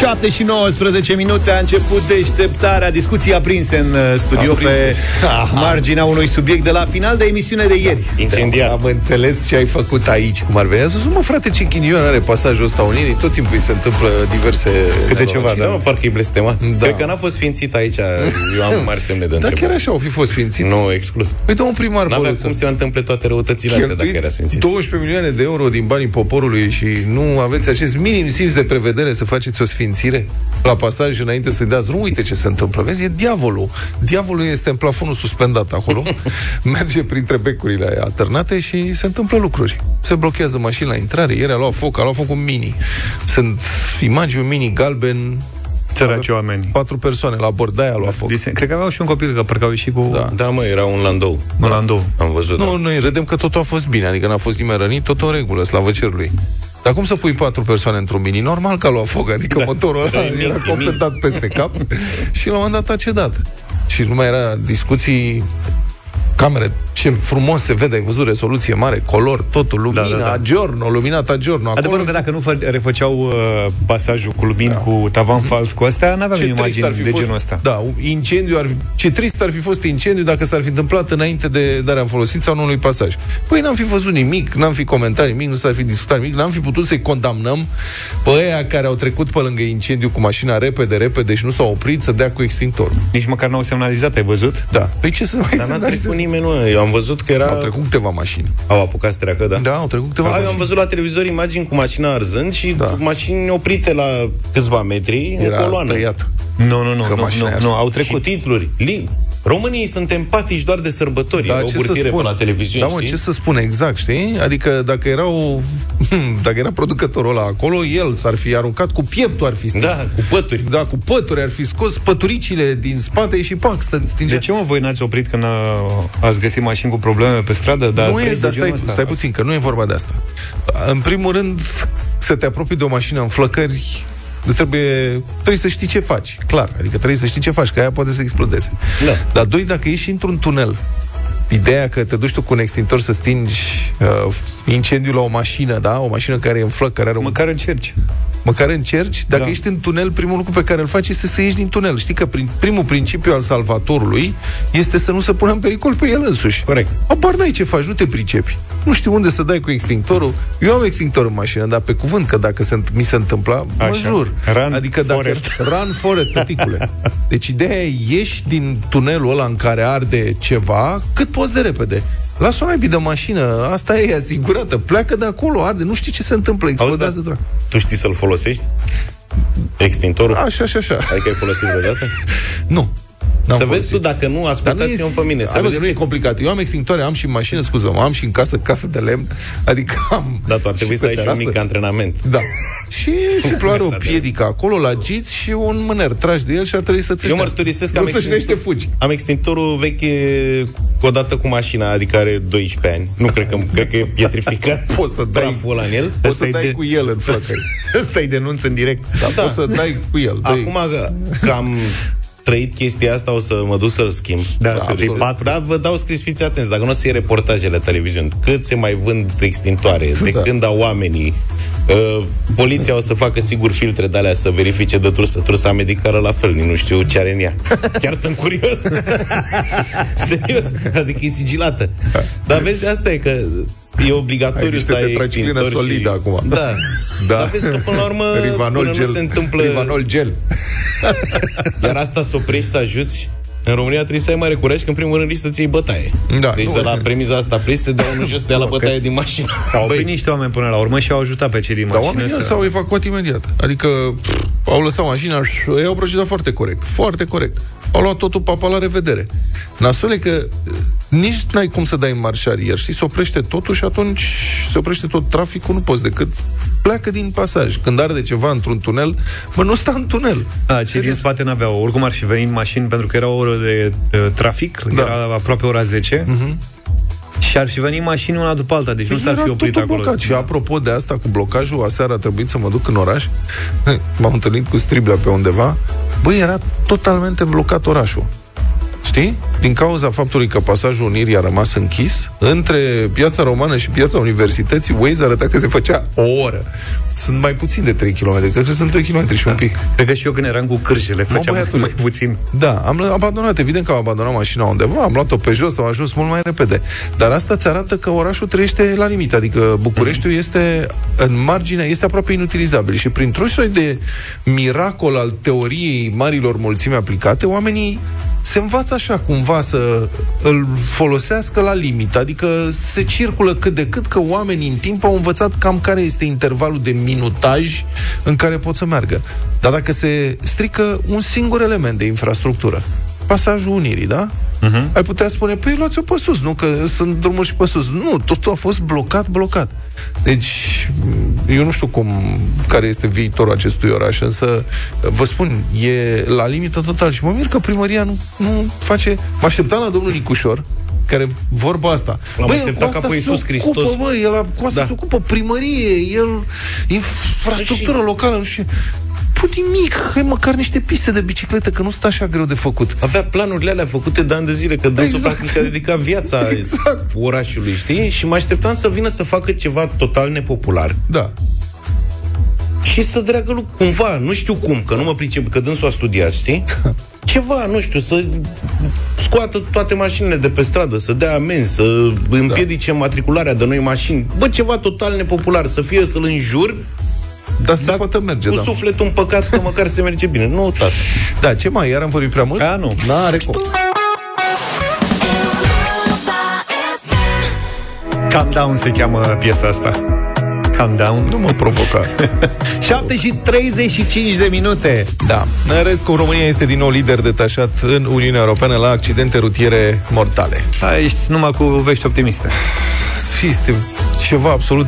7 și 19 minute a început deșteptarea, discuții aprinse în uh, studio Aprinse. pe marginea unui subiect de la final de emisiune de ieri. Incendiar. Am înțeles ce ai făcut aici, cum ar veni. A spus, mă, frate, ce ghinion are pasajul ăsta Unirii, tot timpul îi se întâmplă diverse... Câte ceva, Da, mă, parcă e blestemat. Da. Cred că n-a fost sfințit aici. Eu am mari semne de Dar întrebare. chiar așa au fi fost sfințit. Nu, exclus. Păi, domnul primar N-avea Băluță, cum să întâmple toate răutățile astea dacă era cheltuiți sfințit. 12 milioane de euro din banii poporului și nu aveți acest minim simț de prevedere să faceți o sfințire la pasaj înainte să-i dați drum. Uite ce se întâmplă. Vezi, e diavolul. Diavolul este în plafonul suspendat acolo. Merge printre becurile aia atârnate și se întâmplă lucruri. Se blochează mașini la intrare. Ieri a luat foc, a luat foc un mini. Sunt imagini un mini galben Săraci oameni. patru persoane la bord, de-aia a luat foc. Dise- Cred că aveau și un copil, că parcă au ieșit cu Da. Da, mă, era un landou. un landou. Am văzut, Nu, da. noi redem că totul a fost bine, adică n-a fost nimeni rănit, tot în regulă, slavă cerului. Dar cum să pui patru persoane într-un mini? Normal că a luat foc, adică da. motorul ăla Da, e mic, era e complet mic. dat peste cap și la un moment dat a cedat. Și nu mai era discuții camere, ce frumos se vede, ai văzut rezoluție mare, color, totul, lumina, Da, da, da. a giorno, luminat a giorno. Acolo, Adevărul că dacă nu fă- refăceau uh, pasajul cu lumini, da. cu tavan fals, cu astea, n-aveam ce trist imagini ar fi de fost, genul ăsta. Da, un incendiu ar fi, ce trist ar fi fost incendiu dacă s-ar fi întâmplat înainte de darea în folosință a unui pasaj. Păi n-am fi văzut nimic, n-am fi comentat nimic, nu s-ar fi discutat nimic, n-am fi putut să-i condamnăm pe aia care au trecut pe lângă incendiu cu mașina repede, repede și nu s-au oprit să dea cu extintorul. Nici măcar n-au semnalizat, ai văzut? Da. Păi ce să mai Dar n-a semnalizeze? trecut nimeni, mă. Eu am văzut că era... Au trecut câteva mașini. Au apucat să treacă, da? Da, au trecut câteva A, eu am mașini. văzut la televizor imagini cu mașina arzând și Da. da. mașini oprite la câțiva metri Era în coloană. tăiat. Nu, nu, nu, Că nu, mașina nu, e nu, au Și trecut. titluri. Li- Românii sunt empatici doar de sărbători. Da, Da, o ce să burtire spun? pe la televiziune, Da, mă, știi? ce să spun exact, știi? Adică dacă erau dacă era producătorul ăla acolo, el s-ar fi aruncat cu pieptul, ar fi stins. Da, cu pături. Da, cu pături, ar fi scos păturicile din spate și pac, stă, stinge. De ce mă voi n-ați oprit când a, ați găsit mașini cu probleme pe stradă? Dar nu e, trăiți de dar genul stai, ăsta? stai puțin, că nu e vorba de asta. În primul rând, să te apropii de o mașină în flăcări, îți trebuie, trebuie să știi ce faci, clar. Adică trebuie să știi ce faci, că aia poate să explodeze. Da. Dar doi, dacă ești într-un tunel, ideea că te duci tu cu un extintor să stingi uh, incendiul la o mașină, da? O mașină care e în flăc, care are un Măcar încerci. Măcar încerci, dacă Da. da. ești în tunel, primul lucru pe care îl faci este să ieși din tunel. Știi că prin, primul principiu al salvatorului este să nu se pună în pericol pe el însuși. Corect. Abar n-ai ce faci, nu te pricepi. Nu știu unde să dai cu extintorul. Eu am extintor în mașină, dar pe cuvânt că dacă se, mi se întâmpla, mă Așa. jur. Run adică dacă forest. run forest, tăticule. Deci ideea e ieși din tunelul ăla în care arde ceva cât poți de repede. Lasă o naibii de mașină, asta e asigurată. Pleacă de acolo, arde, nu știi ce se întâmplă, Auzi, explodează da, drag. tu știi să-l folosești? Extintorul? Așa, așa, așa. Adică ai folosit vreodată? Nu. N-am să folosit. vezi tu dacă nu, ascultați-mă pe mine. Să Hai, bă, vedeți nu e complicat. Eu am extintoare, am și în mașină, scuză am și în casă, casă de lemn, adică am... Da, tu ar trebui și să pe ai și un terasă. mic antrenament. Da. Și simplu are o Mesa de piedică acolo la giț și un mâner tragi de el și ar trebui să-ți Eu mărturisesc că Nu am să-și nește fugi. Am extintorul veche odată cu mașina, adică are 12 ani. Nu cred că, cred că e pietrificat. Poți să dai- praful ăla în el. Poți Ăsta să e dai de- cu el în flăcări. Ăsta e denunț în direct. Da, Da. poți să dai cu el. Dai. Acum că, că am trăit chestia asta, o să mă duc să-l schimb. Da, Să să vedeți. fii patru. Da, vă dau scris, fiți atenți, dacă nu o să fie reportajele la televiziune, cât se mai vând extintoare, de Da. când au oamenii, uh, poliția o să facă sigur filtre de alea să verifice de trusă, trusa medicală la fel, nu știu ce are în ea. Chiar sunt curios. Serios, adică e sigilată. Dar vezi, asta e că e obligatoriu Ai niște să ai tetraciclină extintor solidă și... acum. Da. Da. Dar vezi că până la urmă, Rivanol până gel. nu se întâmplă... Rivanol gel. Iar asta să oprești să ajuți în România trebuie să ai mare curaj, că în primul rând risci să-ți iei bătaie. Da, deci nu. de la premiza asta pleci să dea unul jos să dea la bătaie din mașină. S-au oprit niște oameni până la urmă și au ajutat pe cei din Dar mașină oamenii ăia să... s-au evacuat imediat. Adică pff, au lăsat mașina și ei au procedat foarte corect. Foarte corect. Au luat totul papa la revedere. Nasul e că eh, nici n-ai cum să dai în marșarier, știi? Se oprește totul și atunci se oprește tot traficul, nu poți decât pleacă din pasaj. Când arde ceva într-un tunel, mă, nu sta în tunel. Da, cei din spate n-aveau. Oricum ar fi venit mașini pentru că era o oră de uh, trafic, Da. era aproape ora 10. Și ar fi venit mașini una după alta, deci nu s-ar Era fi oprit totul acolo. blocat. Și apropo de asta cu blocajul, aseară a trebuit să mă duc în oraș. M-am întâlnit cu Striblea pe undeva. Băi, era totalmente blocat orașul. Știi? Din cauza faptului că pasajul Unirii a rămas închis, între piața romană și piața universității, Waze arăta că se făcea o oră. Sunt mai puțin de 3 km, cred că sunt 2 km și un pic. Cred că și eu când eram cu cârjele făceam băiatule. mai puțin. Da, am abandonat, evident că am abandonat mașina undeva, am luat-o pe jos, am ajuns mult mai repede. Dar asta îți arată că orașul trăiește la limită, adică Bucureștiul este în marginea, este aproape inutilizabil și printr-un soi de miracol al teoriei marilor mulțimi aplicate, oamenii se învață așa cumva să îl folosească la limită, adică se circulă cât de cât că oamenii în timp au învățat cam care este intervalul de minutaj în care pot să meargă. Dar dacă se strică un singur element de infrastructură, pasajul Unirii, da? Uh-huh. Ai putea spune, păi luați-o pe sus, nu? Că sunt drumuri și pe sus. Nu, totul a fost blocat, blocat. Deci, eu nu știu cum, care este viitorul acestui oraș, însă, vă spun, e la limită total și mă mir că primăria nu, nu face... Mă așteptam la domnul Nicușor, care vorba asta. L-am Băi, așteptat cu ca asta pe se Iisus ocupă, Hristos. Bă, el a- cu asta Da. se ocupă primărie, el infrastructură locală, nu știu ce. Put nimic, hai măcar niște piste de bicicletă, că nu stă așa greu de făcut. Avea planurile alea făcute de ani de zile, că dânsul Exact. practic a dedicat viața Exact. orașului, știi? Și mă așteptam să vină să facă ceva total nepopular Da. și să dreagă lu- cumva, nu știu cum, că nu mă pricep, că dânsul a studiat, știi? Ceva, nu știu, să scoată toate mașinile de pe stradă, să dea amenzi, să împiedice matricularea de noi mașini. Bă, ceva total nepopular, să fie să-l înjur, Dar se dar poate merge, cu da. sufletul împăcat că măcar se merge bine. Nu, tată. Da, ce mai? Iar am vorbit prea mult? A, nu. N-are cum. Calm Down se cheamă piesa asta. Calm Down. Nu mă provoca. 7 și 35 de minute. Da. În rest, cu România este din nou lider detașat în Uniunea Europeană la accidente rutiere mortale. Da, ești numai cu vești optimiste. Este ceva absolut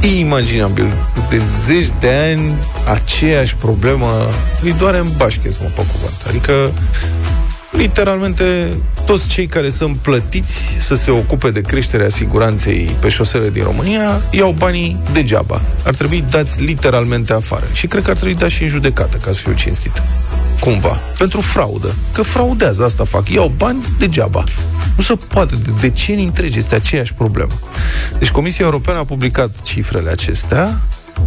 imaginabil. De zeci de ani, aceeași problemă îi doare în bașches, mă, pe cuvânt. Adică, literalmente, toți cei care sunt plătiți să se ocupe de creșterea siguranței pe șosele din România iau banii degeaba. Ar trebui dați literalmente afară. Și cred că ar trebui dați și în judecată, ca să fiu cinstit. Cumva. Pentru fraudă. Că fraudează, asta fac. Iau bani degeaba. Nu se poate. De decenii întregi este aceeași problemă. Deci Comisia Europeană a publicat cifrele acestea.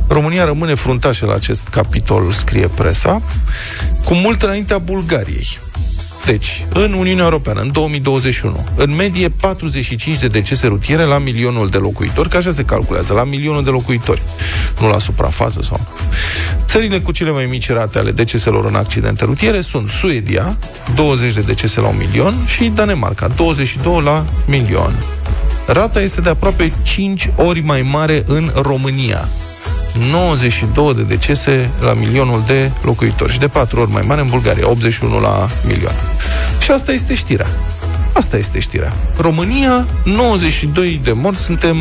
România rămâne fruntașă la acest capitol, scrie presa, cu mult înaintea Bulgariei. Deci, în Uniunea Europeană, în 2021, în medie 45 de decese rutiere la milionul de locuitori, că așa se calculează, la milionul de locuitori, nu la suprafață sau... Țările cu cele mai mici rate ale deceselor în accidente rutiere sunt Suedia, 20 de decese la un milion, și Danemarca, 22 la milion. Rata este de aproape 5 ori mai mare în România. 92 de decese la milionul de locuitori și de 4 ori mai mare în Bulgaria, 81 la milion. Și asta este știrea. Asta este știrea. România, 92 de morți, suntem,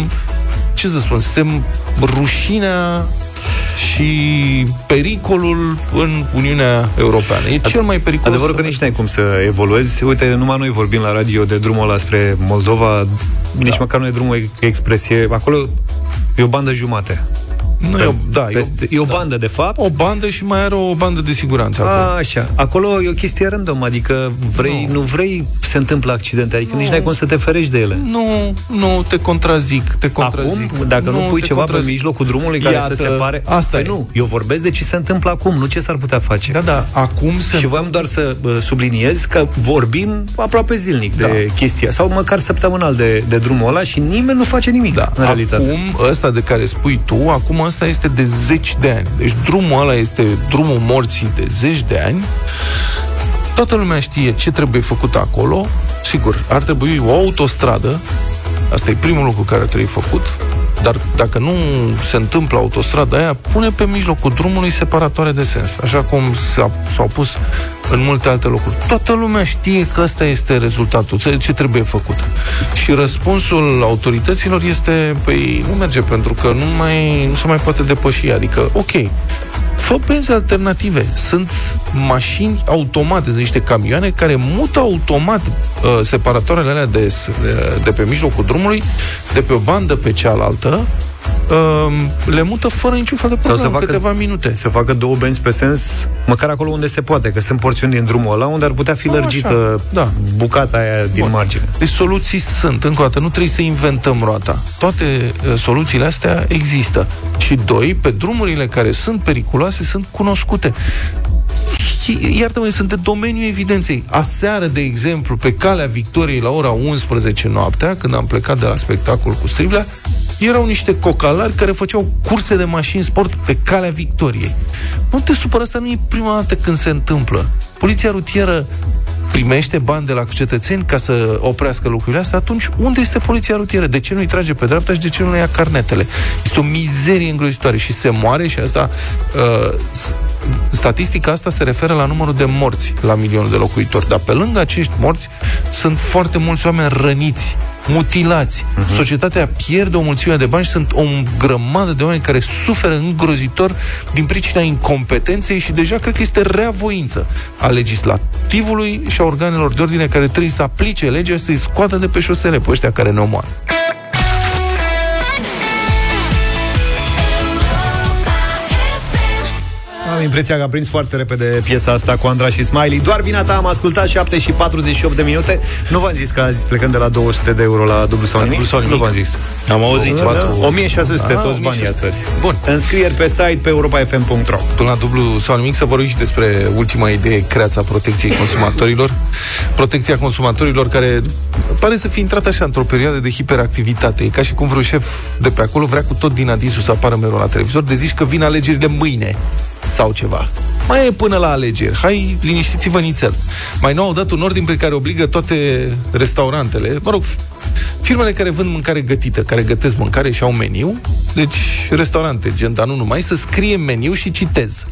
ce să spun, suntem rușinea și pericolul în Uniunea Europeană. E cel mai periculos. Adevărul că nici n-ai cum să evoluezi. Uite, numai noi vorbim la radio de drumul ăla spre Moldova, nici Da. măcar nu e drumul e- expresie. Acolo e o bandă jumate. Nu e o, da, e o, Peste, e o bandă, de fapt. o bandă și mai are o bandă de siguranță acolo. A, așa. Acolo e o chestie random, adică vrei, nu, nu vrei se întâmplă accidente, adică nici n-ai cum să te ferești de ele. Nu, nu, te contrazic, te contrazic. Acum, dacă nu, pui te ceva contrazic. pe mijlocul drumului care Iată, să se pare... asta păi e. nu, eu vorbesc de ce se întâmplă acum, nu ce s-ar putea face. Da, da, acum se Și voiam doar să uh, subliniez că vorbim aproape zilnic de Da. chestia, sau măcar săptămânal de, de drumul ăla și nimeni nu face nimic, da, în realitate. Acum, ăsta de care spui tu, acum ăsta este de zeci de ani. Deci drumul ăla este drumul morții de zeci de ani. Toată lumea știe ce trebuie făcut acolo. Sigur, ar trebui o autostradă. Asta e primul lucru care ar trebui făcut. Dar dacă nu se întâmplă autostrada aia, pune pe mijlocul drumului separatoare de sens. Așa cum s-a, s-au pus în multe alte locuri. Toată lumea știe că ăsta este rezultatul, ce- ce trebuie făcut. Și răspunsul autorităților este, păi nu merge pentru că nu, mai, nu se mai poate depăși. Adică, ok, fă benzi alternative. Sunt mașini automate, sunt niște camioane care mută automat uh, separatoarele alea de, s- de, de pe mijlocul drumului, de pe o bandă pe cealaltă, uh, le mută fără niciun fel de Sau problemă, să facă, câteva minute. Să facă două benzi pe sens, măcar acolo unde se poate, că sunt porțiuni din drumul ăla unde ar putea fi Sau lărgită așa, da. bucata aia din Bun. margine. Deci soluții sunt, încă o dată, nu trebuie să inventăm roata. Toate uh, soluțiile astea există. Și doi, pe drumurile care sunt periculoase, sunt cunoscute. Iartă-mă, sunt de domeniul evidenței. Aseară, de exemplu, pe calea Victoriei la ora 11 noaptea, când am plecat de la spectacol cu Striblea, erau niște cocalari care făceau curse de mașini sport pe calea Victoriei. Nu te supără, asta nu e prima dată când se întâmplă. Poliția rutieră primește bani de la cetățeni ca să oprească lucrurile astea, atunci unde este poliția rutieră? De ce nu-i trage pe dreapta și de ce nu ia carnetele? Este o mizerie îngrozitoare și se moare și asta uh, statistica asta se referă la numărul de morți la milionul de locuitori, dar pe lângă acești morți sunt foarte mulți oameni răniți, mutilați. Uh-huh. Societatea pierde o mulțime de bani și sunt o grămadă de oameni care suferă îngrozitor din pricina incompetenței și deja cred că este rea voință a legislativului și a organelor de ordine care trebuie să aplice legea și să-i scoată de pe șosele pe ăștia care ne omoară. Am impresia că a prins foarte repede piesa asta cu Andra și Smiley. Doar bine ta am ascultat 7 și 48 de minute. Nu v-am zis că azi plecăm de la 200 de euro la dublu sau La nimic? dublu sau nimic. Nu v-am zis. Am auzit. Da, da. 1600 Ah, toți banii 1600. astăzi. Bun. Înscrieri pe site pe europafm.ro Până la dublu sau nimic să vorbim și despre ultima idee, creația protecției consumatorilor. Protecția consumatorilor care pare să fie intrat așa într-o perioadă de hiperactivitate. E ca și cum vreun șef de pe acolo vrea cu tot din adisul să apară mereu la televizor, de zici că vin alegerile mâine sau ceva. Mai e până la alegeri. Hai, liniștiți-vă nițel. Mai nou au dat un ordin pe care obligă toate restaurantele, mă rog, firmele care vând mâncare gătită, care gătesc mâncare și au meniu, deci restaurante, gen, dar nu numai, să scrie în meniu și citez.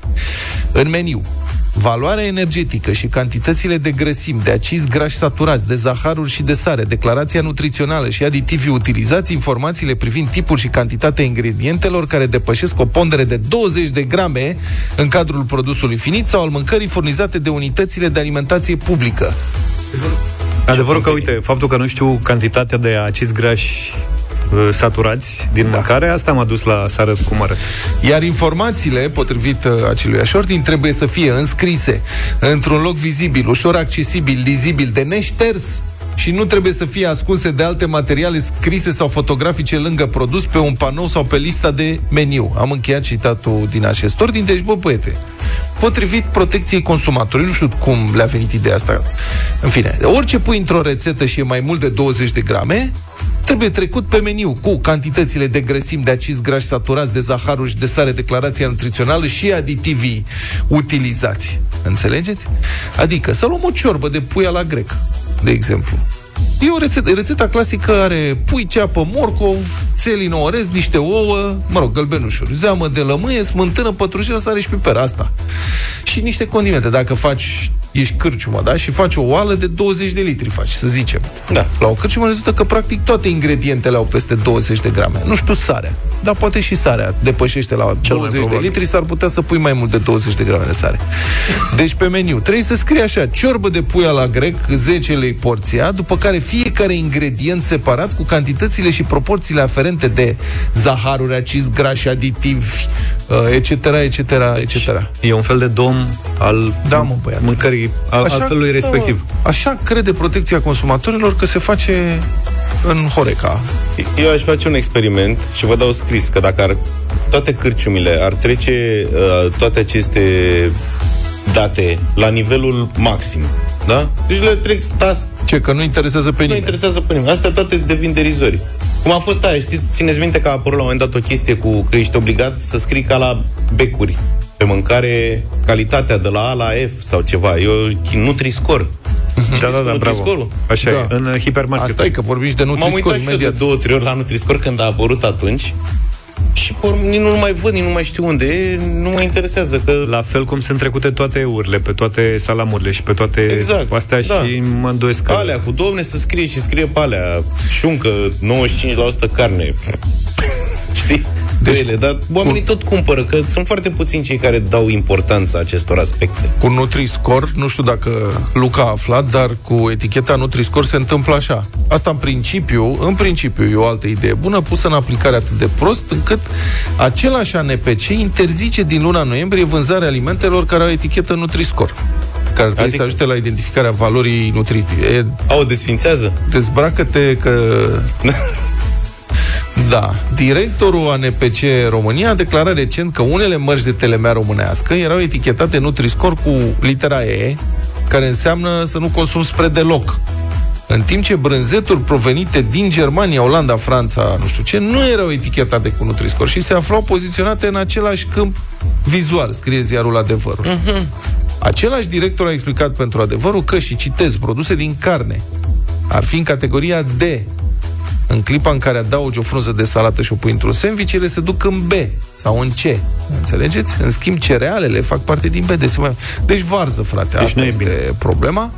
În meniu, valoarea energetică și cantitățile de grăsimi, de acizi grași saturați, de zaharuri și de sare, declarația nutrițională și aditivii utilizați, informațiile privind tipul și cantitatea ingredientelor care depășesc o pondere de 20 de grame în cadrul produsului finit sau al mâncării furnizate de unitățile de alimentație publică. Adevărul că, uite, faptul că nu știu cantitatea de acizi grași uh, saturați din da. mâncare, asta m-a dus la sară cu mare. Iar informațiile, potrivit uh, acelui ordin, trebuie să fie înscrise într-un loc vizibil, ușor accesibil, lizibil, de neșters și nu trebuie să fie ascunse de alte materiale scrise sau fotografice lângă produs pe un panou sau pe lista de meniu. Am încheiat citatul din acest ordin, deci, bă, băiete, potrivit protecției consumatorului, nu știu cum le-a venit ideea asta. În fine, orice pui într-o rețetă și e mai mult de 20 de grame, trebuie trecut pe meniu cu cantitățile de grăsimi, de acizi grași saturați, de zaharuri și de sare, declarația nutrițională și aditivii utilizați. Înțelegeți? Adică să luăm o ciorbă de puia la grec, de exemplu. E o rețetă, rețeta clasică are pui, ceapă, morcov, țelin, orez, niște ouă, mă rog, gălbenușuri, zeamă de lămâie, smântână, pătrunjelă, sare și piper, asta. Și niște condimente. Dacă faci, ești cârciumă, da? Și faci o oală de 20 de litri, faci, să zicem. Da. La o cârciumă rezultă că practic toate ingredientele au peste 20 de grame. Nu știu sarea, dar poate și sarea depășește la 20 de probabil. litri, s-ar putea să pui mai mult de 20 de grame de sare. Deci pe meniu trebuie să scrie așa, ciorbă de puia la grec, 10 lei porția, după care fiecare ingredient separat cu cantitățile și proporțiile aferente de zaharuri, acizi grași, aditivi, uh, etc., etc., etc. E un fel de dom al Da, mă, băiat. mâncării, al, al felului respectiv. Da, așa crede protecția consumatorilor că se face în Horeca. Eu aș face un experiment și vă dau scris că dacă ar, toate cârciumile ar trece uh, toate aceste date la nivelul maxim, da? Deci le trec stas, Ce, că nu interesează pe nu nimeni. interesează pe nimeni. Astea toate devin derizori. Cum a fost aia, știți, țineți minte că a apărut la un moment dat o chestie cu că ești obligat să scrii ca la becuri pe mâncare calitatea de la A la F sau ceva. E o Nutri-Score. Da, da, da, bravo. Nutri-Score-ul? Așa Da. e, în uh, hipermarket. Asta e că vorbim și de M-am Nutri-Score uitat și eu de imediat. două, trei ori la Nutri-Score când a apărut atunci și pe urmă, nici nu mai văd, nici nu mai știu unde e, nu mă interesează că... La fel cum sunt trecute toate eurile, pe toate salamurile și pe toate Exact, astea da. și mă îndoiesc că... Alea cu domne să scrie și scrie pe alea șuncă, 95% carne. Știi? De ele, dar oamenii tot cumpără, că sunt foarte puțini cei care dau importanța acestor aspecte. Cu Nutri-Score, nu știu dacă Luca a aflat, dar cu eticheta Nutri-Score se întâmplă așa. Asta în principiu, în principiu e o altă idee bună, pusă în aplicare atât de prost, încât același ANPC interzice din luna noiembrie vânzarea alimentelor care au etichetă Nutri-Score care trebuie adică... să ajute la identificarea valorii nutritive. Au, desfințează? Dezbracă-te că... Da. Directorul ANPC România a declarat recent că unele mărci de telemea românească erau etichetate Nutri-Score cu litera E, care înseamnă să nu consumi spre deloc. În timp ce brânzeturi provenite din Germania, Olanda, Franța, nu știu ce, nu erau etichetate cu Nutri-Score și se aflau poziționate în același câmp vizual, scrie ziarul Adevărul. Uh-huh. Același director a explicat pentru adevărul că, și citez, produse din carne ar fi în categoria D, în clipa în care adaugi o frunză de salată și o pui într-un sandwich, ele se duc în B sau în C. Înțelegeți? În schimb, cerealele fac parte din B. Deci, deci varză, frate. Deci asta este bine. problema.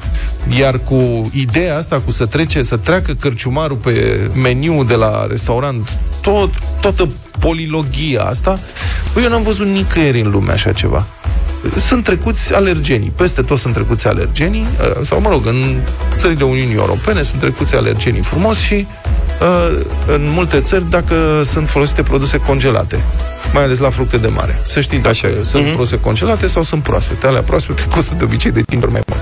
Iar cu ideea asta, cu să trece, să treacă cărciumarul pe meniu de la restaurant, tot, toată polilogia asta, păi eu n-am văzut nicăieri în lume așa ceva sunt trecuți alergenii. Peste tot sunt trecuți alergenii, uh, sau mă rog, în țările Uniunii Europene sunt trecuți alergenii frumos și uh, în multe țări dacă sunt folosite produse congelate mai ales la fructe de mare. Să știi dacă Așa sunt uh-huh. produse congelate sau sunt proaspete. Alea proaspete costă de obicei de 5 ori mai mult.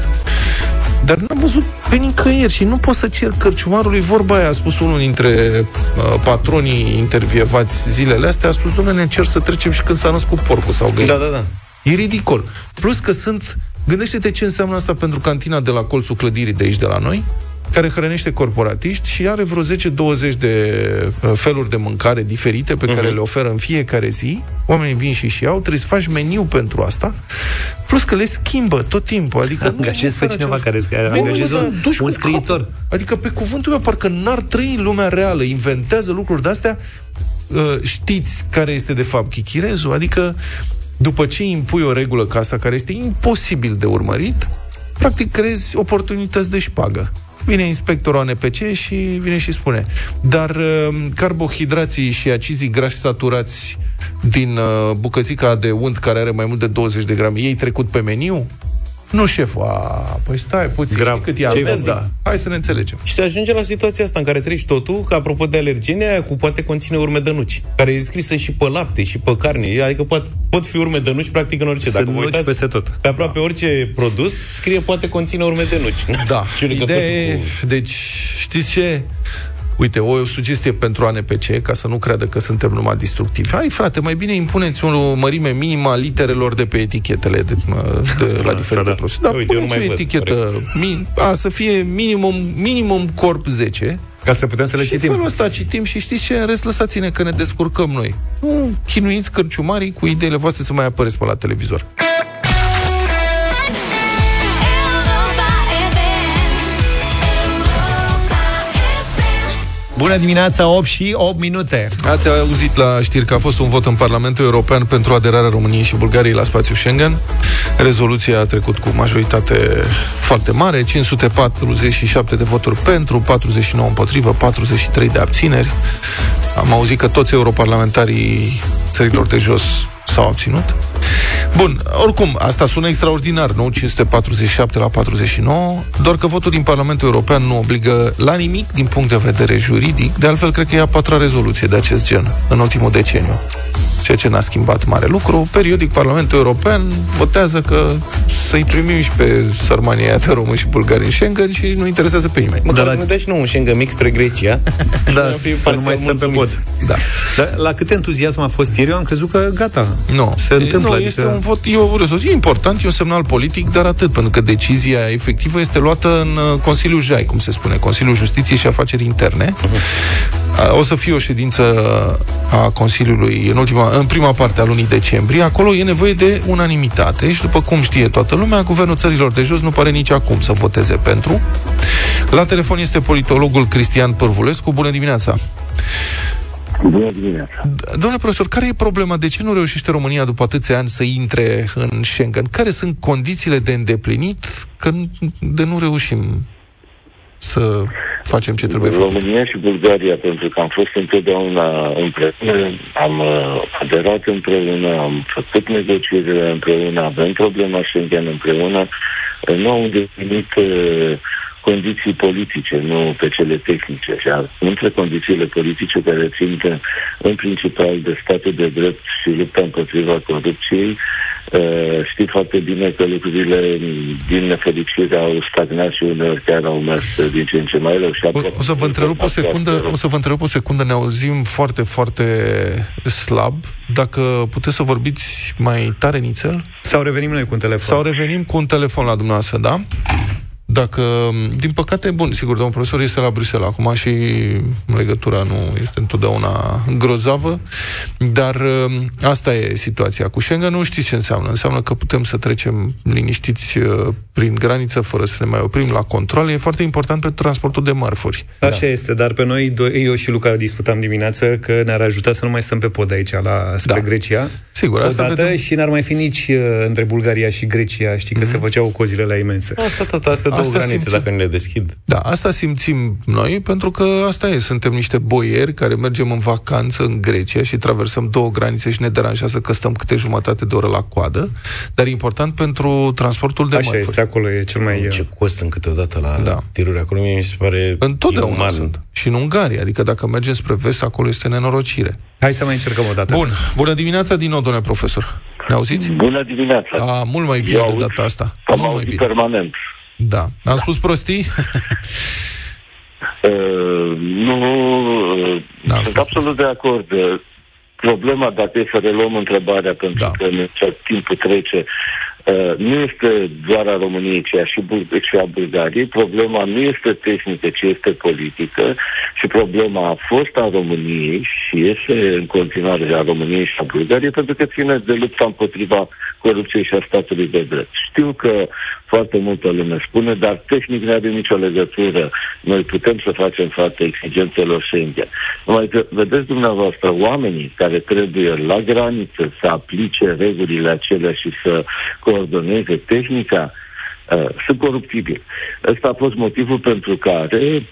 Dar n-am văzut pe nicăieri și nu pot să cer cărciumarului vorba aia. A spus unul dintre uh, patronii intervievați zilele astea, a spus, domnule, ne cer să trecem și când s-a născut porcul sau găina. Da, da, da. E ridicol. Plus că sunt... Gândește-te ce înseamnă asta pentru cantina de la colțul clădirii de aici, de la noi, care hrănește corporatiști și are vreo 10-20 de uh, feluri de mâncare diferite pe uh-huh. care mhm. le oferă în fiecare zi. Oamenii vin și și iau, trebuie să faci meniu pentru asta. Plus că le schimbă tot timpul. Adică angajezi pe cineva care angajezi un, un scriitor. Cap. Adică pe cuvântul meu, parcă n-ar trăi în lumea reală, inventează lucruri de astea uh, știți care este de fapt chichirezul? Adică după ce impui o regulă ca asta, care este imposibil de urmărit, practic crezi oportunități de șpagă. Vine inspectorul ANPC și vine și spune dar uh, carbohidrații și acizii grași saturați din uh, bucățica de unt care are mai mult de 20 de grame, ei trecut pe meniu? Nu, șeful, a, păi stai puțin, Grav. știi cât e asta? Da. Hai să ne înțelegem. Și se ajunge la situația asta în care treci totul, că apropo de alergene, aia cu poate conține urme de nuci, care e scrisă și pe lapte, și pe carne, adică pot, pot fi urme de nuci practic în orice. Dacă vă uitați peste tot. Pe aproape da. orice produs, scrie poate conține urme de nuci. Da. Ideea cu... Deci, știți ce? Uite, o sugestie pentru ANPC, ca să nu creadă că suntem numai destructivi. Hai, frate, mai bine impuneți o mărime minimă a literelor de pe etichetele de, de la diferite da, produse. Dar Uite, puneți o etichetă, min, a, să fie minimum, minimum corp 10, ca să putem să le și citim. felul ăsta citim și știți ce? În rest, lăsați-ne că ne descurcăm noi. Nu chinuiți cărciumarii cu ideile voastre să mai apăreți pe la televizor. Bună dimineața, 8 și 8 minute. Ați auzit la știri că a fost un vot în Parlamentul European pentru aderarea României și Bulgariei la spațiul Schengen. Rezoluția a trecut cu majoritate foarte mare, 547 de voturi pentru, 49 împotrivă, 43 de abțineri. Am auzit că toți europarlamentarii țărilor de jos s-au abținut. Bun, oricum, asta sună extraordinar, nu? 547 la 49, doar că votul din Parlamentul European nu obligă la nimic din punct de vedere juridic, de altfel cred că e a patra rezoluție de acest gen în ultimul deceniu ceea ce n-a schimbat mare lucru. Periodic, Parlamentul European votează că să-i primim și pe sărmania de români și bulgari în Schengen și nu interesează pe nimeni. Măcar da, să ne dea și nou un Schengen mix spre Grecia. da, să nu mai stăm pe pod. Da. Dar la cât entuziasm a fost ieri, eu am crezut că gata, nu. se întâmplă. Nu, adică... este un vot, e o rezoluție important, e un semnal politic, dar atât, pentru că decizia efectivă este luată în uh, Consiliul JAI, cum se spune, Consiliul Justiției și Afaceri Interne. Uh-huh. O să fie o ședință a Consiliului în ultima în prima parte a lunii decembrie, acolo e nevoie de unanimitate și, după cum știe toată lumea, Guvernul Țărilor de Jos nu pare nici acum să voteze pentru. La telefon este politologul Cristian Pârvulescu. Bună dimineața! Bună dimineața! Domnule profesor, care e problema? De ce nu reușește România după atâția ani să intre în Schengen? Care sunt condițiile de îndeplinit că de nu reușim să facem ce trebuie făcut. România și Bulgaria, pentru că am fost întotdeauna împreună, am uh, aderat împreună, am făcut negocierile împreună, avem problema Schengen împreună, uh, nu au îndeplinit uh, condiții politice, nu pe cele tehnice. Și între condițiile politice care țin de, în principal de statul de drept și lupta împotriva corupției, Uh, știți foarte bine că lucrurile din nefericire au stagnat și uneori chiar au mers din ce în ce mai rău. Și o, o să vă întrerup o secundă, o să vă întrerup o secundă, ne auzim foarte, foarte slab. Dacă puteți să vorbiți mai tare nițel? Sau revenim noi cu un telefon? Sau revenim cu un telefon la dumneavoastră, da? Dacă, din păcate, bun, sigur, domnul profesor este la Bruxelles acum și legătura nu este întotdeauna grozavă, dar uh, asta e situația. Cu Schengen nu știți ce înseamnă. Înseamnă că putem să trecem liniștiți uh, prin graniță fără să ne mai oprim la control. E foarte important pentru transportul de mărfuri. Așa da. este, dar pe noi, eu și Luca discutam dimineață că ne-ar ajuta să nu mai stăm pe pod aici la, spre da. Grecia. Sigur, asta Odată vedem... și n-ar mai fi nici uh, între Bulgaria și Grecia, știi, că mm-hmm. se făceau cozile la imense. Asta tot, asta două asta granițe, simțim. dacă ne le deschid. Da, asta simțim noi, pentru că asta e, suntem niște boieri care mergem în vacanță în Grecia și traversăm două granițe și ne deranjează că stăm câte jumătate de oră la coadă, dar e important pentru transportul de Așa mărfuri. este, acolo e cel mai... Ce cost în câteodată la da. tiruri acolo, mi se pare Întotdeauna inuman. sunt. Și în Ungaria, adică dacă mergem spre vest, acolo este nenorocire. Hai să mai încercăm o dată. Bun, bună dimineața din nou, domnule profesor. Ne auziți? Bună dimineața! A, mult mai bine Eu de aud, data asta. Am mult mai auzit bine. permanent. Da. Am da. spus prostii? Uh, nu, uh, Da, am sunt spus. absolut de acord. Uh, Problema, dacă e să reluăm întrebarea, pentru Da. că ne- ce timpul trece, uh, nu este doar a României, ci a și, Bul- și a Bulgariei. Problema nu este tehnică, ci este politică și problema a fost a României și este în continuare a României și a Bulgariei, pentru că ține de lupta împotriva corupției și a statului de drept. Știu că foarte multă lume spune, dar tehnic nu are nicio legătură. Noi putem să facem față exigențelor Schengen. Numai că, vedeți dumneavoastră, oamenii care trebuie la graniță să aplice regulile acelea și să coordoneze tehnica, uh, sunt coruptibili. Ăsta a fost motivul pentru care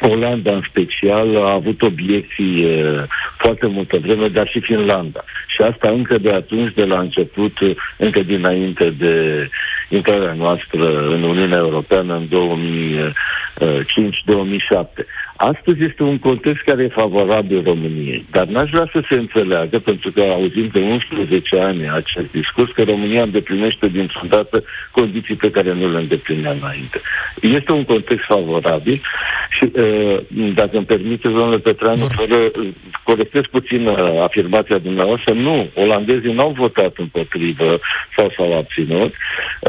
Olanda în special a avut obiecții uh, foarte multă vreme, dar și Finlanda. Și asta încă de atunci, de la început, uh, încă dinainte de intrarea noastră în Uniunea Europeană în 2005-2007. Astăzi este un context care e favorabil României, dar n-aș vrea să se înțeleagă, pentru că auzim de 11 ani acest discurs, că România îndeplinește dintr-o dată condiții pe care nu le îndeplinea înainte. Este un context favorabil și, uh, dacă îmi permite, domnule Petreanu, fără, corectez puțin uh, afirmația dumneavoastră, nu, olandezii n-au votat împotrivă sau s-au abținut.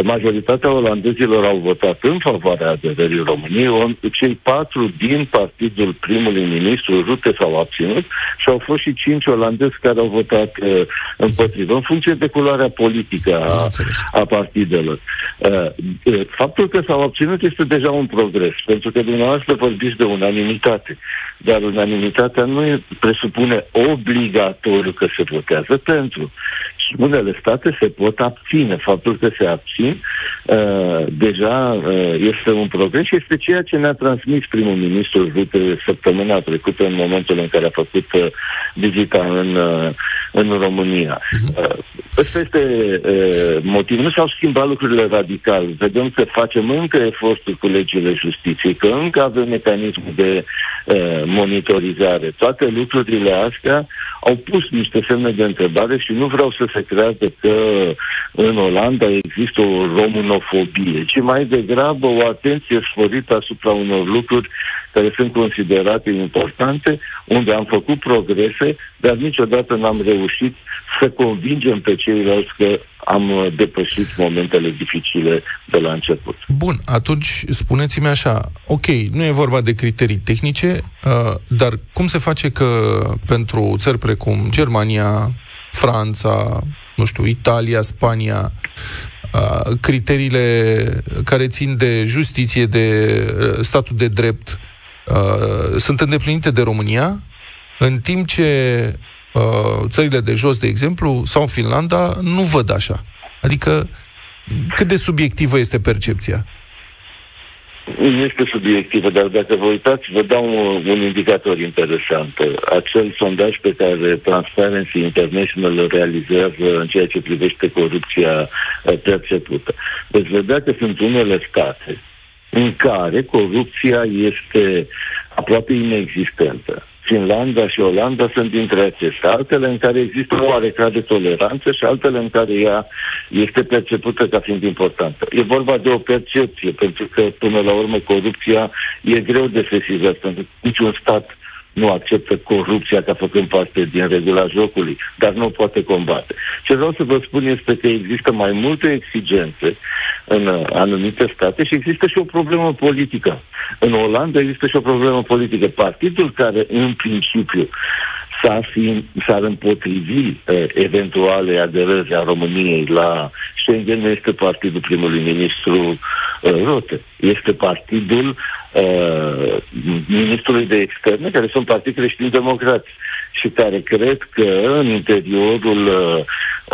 Majoritatea olandezilor au votat în favoarea aderării României, On- cei patru din partidul primului ministru Rute s-au abținut și au fost și cinci olandezi care au votat uh, împotrivă, în funcție de culoarea politică Am a, înțeles. a partidelor. Uh, uh, faptul că s-au obținut este deja un progres, pentru că dumneavoastră vorbiți de unanimitate, dar unanimitatea nu e- presupune obligatoriu că se votează pentru. Și unele state se pot abține. Faptul că se abțin uh, deja uh, este un progres și este ceea ce ne-a transmis primul ministru Rute săptămâna trecută în momentul în care a făcut uh, vizita în, uh, în România. Uh, ăsta este uh, motivul. Nu s-au schimbat lucrurile radical. Vedem că facem încă eforturi cu legile justiției, că încă avem mecanismul de uh, monitorizare. Toate lucrurile astea au pus niște semne de întrebare și nu vreau să se creadă că în Olanda există o romunofobie, ci mai degrabă o atenție sporită asupra unor lucruri care sunt considerate importante, unde am făcut progrese, dar niciodată n-am reușit să convingem pe ceilalți că am uh, depășit momentele dificile de la început. Bun, atunci spuneți-mi așa, ok, nu e vorba de criterii tehnice, uh, dar cum se face că pentru țări precum Germania, Franța, nu știu, Italia, Spania, uh, criteriile care țin de justiție, de uh, statul de drept, uh, sunt îndeplinite de România, în timp ce uh, țările de jos, de exemplu, sau Finlanda, nu văd așa. Adică, cât de subiectivă este percepția? Nu este subiectivă, dar dacă vă uitați, vă dau un, un indicator interesant. Acel sondaj pe care Transparency International îl realizează în ceea ce privește corupția uh, percepută. Deci vedea că sunt unele state în care corupția este aproape inexistentă. Finlanda și Olanda sunt dintre acestea, altele în care există o oarecare toleranță și altele în care ea este percepută ca fiind importantă. E vorba de o percepție, pentru că până la urmă corupția e greu de sesizat, pentru că niciun stat nu acceptă corupția ca făcând parte din regula jocului, dar nu o poate combate. Ce vreau să vă spun este că există mai multe exigențe în uh, anumite state și există și o problemă politică. În Olanda există și o problemă politică. Partidul care, în principiu, s-ar, fi, s-ar împotrivi uh, eventuale aderări a României la Schengen nu este partidul primului ministru uh, Rote. Este partidul uh, ministrului de externe, care sunt partid creștini-democrați și care cred că în interiorul uh,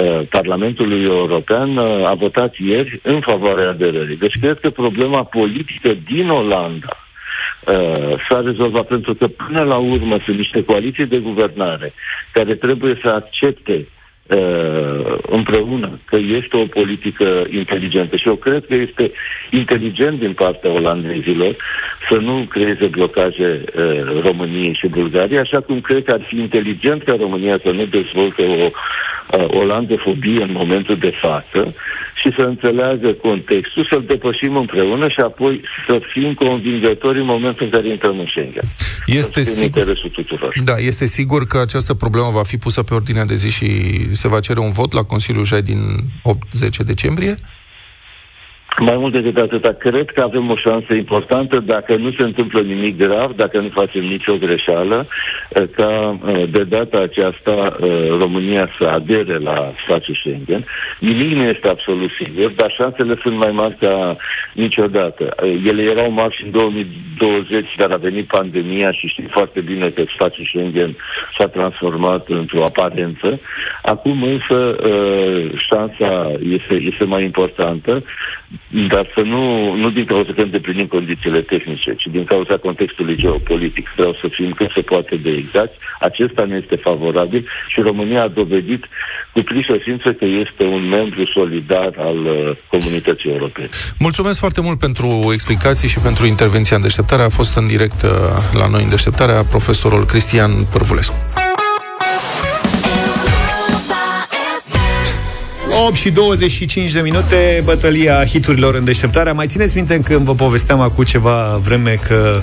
uh, Parlamentului European uh, a votat ieri în favoarea aderării. Deci cred că problema politică din Olanda uh, s-a rezolvat pentru că până la urmă sunt niște coaliții de guvernare care trebuie să accepte uh, împreună că este o politică inteligentă. Și eu cred că este inteligent din partea olandezilor să nu creeze blocaje uh, României și Bulgariei, așa cum cred că ar fi inteligent ca România să nu dezvolte o uh, olandofobie în momentul de față și să înțeleagă contextul, să-l depășim împreună și apoi să fim convingători în momentul în care intrăm în Schengen. Este sigur, interesul tuturor. Da, este sigur că această problemă va fi pusă pe ordinea de zi și se va cere un vot la Consiliul Jai din 8-10 decembrie? Mai mult decât atâta, cred că avem o șansă importantă dacă nu se întâmplă nimic grav, dacă nu facem nicio greșeală, eh, ca eh, de data aceasta eh, România să adere la spațiul Schengen. Nimic nu este absolut sigur, dar șansele sunt mai mari ca niciodată. Ele erau mari și în 2020, dar a venit pandemia și știm foarte bine că spațiul Schengen s-a transformat într-o aparență. Acum însă șansa este, este mai importantă dar să nu, nu din cauza că îndeplinim condițiile tehnice, ci din cauza contextului geopolitic. Vreau să fim cât se poate de exact. Acesta nu este favorabil și România a dovedit cu prisosință că este un membru solidar al uh, comunității europene. Mulțumesc foarte mult pentru explicații și pentru intervenția în deșteptare. A fost în direct uh, la noi în deșteptarea profesorul Cristian Părvulescu. 8 și 25 de minute, bătălia hiturilor în deșteptarea. Mai țineți minte când vă povesteam acum ceva vreme că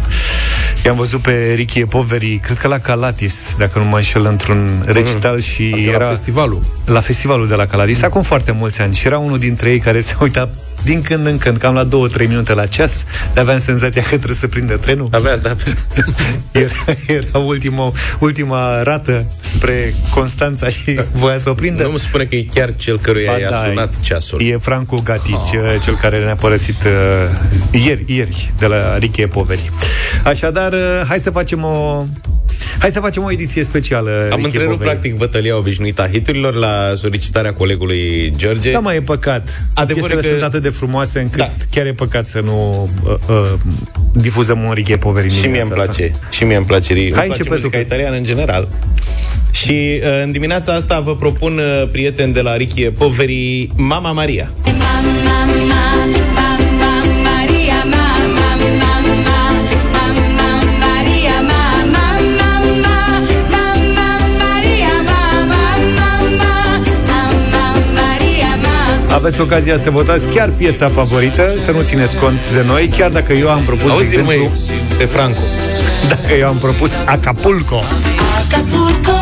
i-am văzut pe Ricky Poveri, cred că la Calatis, dacă nu mă înșel, într-un recital mm. și de era... la festivalul. La festivalul de la Calatis, mm. acum foarte mulți ani. Și era unul dintre ei care se uita din când în când, cam la 2-3 minute la ceas, de aveam senzația că trebuie să prindă trenul. Avea, da. era, era ultima, ultima rată spre Constanța și voia să o prindă. Nu-mi spune că e chiar cel căruia i-a da, sunat ceasul. E Franco Gatici, oh. cel care ne-a părăsit uh, ieri, ieri, de la Richie Poveri. Așadar, uh, hai să facem o Hai să facem o ediție specială. Am întrerupt practic bătălia obișnuită a hiturilor la solicitarea colegului George. Da, mai e păcat. Adevărul că... sunt atât de frumoase încât da. chiar e păcat să nu uh, uh, difuzăm un Riche Poveri Și mie îmi place. Asta. Și mie îmi place. Hai îmi place muzica că... italiană în general. Și uh, în dimineața asta vă propun, uh, prieteni de la Richie Poveri, Mama Maria. Mama, mama. Aveți ocazia să votați chiar piesa favorită, să nu țineți cont de noi, chiar dacă eu am propus, Auzi, de exemplu... Măi, pe Franco. Dacă eu am propus Acapulco. Acapulco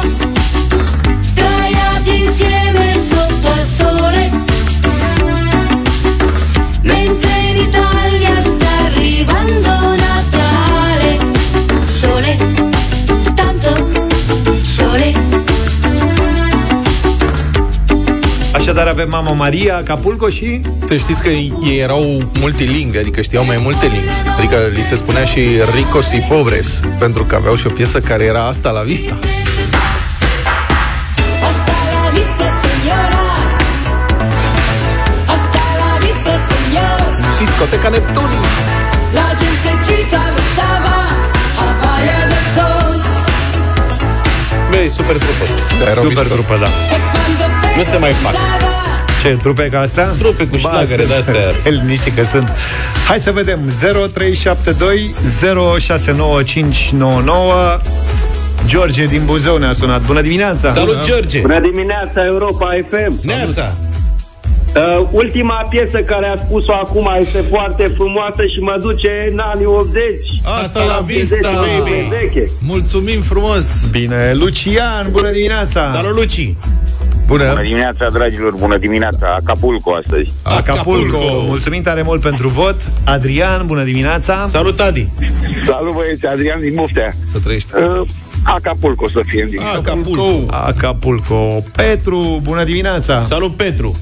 Așadar avem Mama Maria, Acapulco și... Te știți că ei erau multilingvi, adică știau mai multe limbi. Adică li se spunea și Ricos y Pobres, pentru că aveau și o piesă care era asta la vista. Asta la vista, señora. Asta la vista, señor. Discoteca Neptunii. Super trupă. Erau Super mișto. trupă, da. E quando Nu se mai fac. festeggiava, Ce, trupe ca astea? Trupe cu șlagăre sunt. de-astea. Stai liniștit că sunt. Hai să vedem. 0372 069599 George din Buzău ne-a sunat. Bună dimineața! Salut, George! Bună dimineața, Europa FM. Neața! Uh, ultima piesă care a spus-o acum este foarte frumoasă și mă duce în anii 80. Asta la vista, Veche, baby! veche. Mulțumim frumos! Bine, Lucian, bună dimineața! Salut, Luci! Bună! Bună dimineața, dragilor, bună dimineața, Acapulco astăzi. Acapulco. Acapulco. Mulțumim tare mult pentru vot. Adrian, bună dimineața! Salut, Adi! Salut băieți, Adrian din Muftea. Să trăiești! Uh, Acapulco să fie din Acapulco! Acapulco. Petru, bună dimineața! Salut, Petru!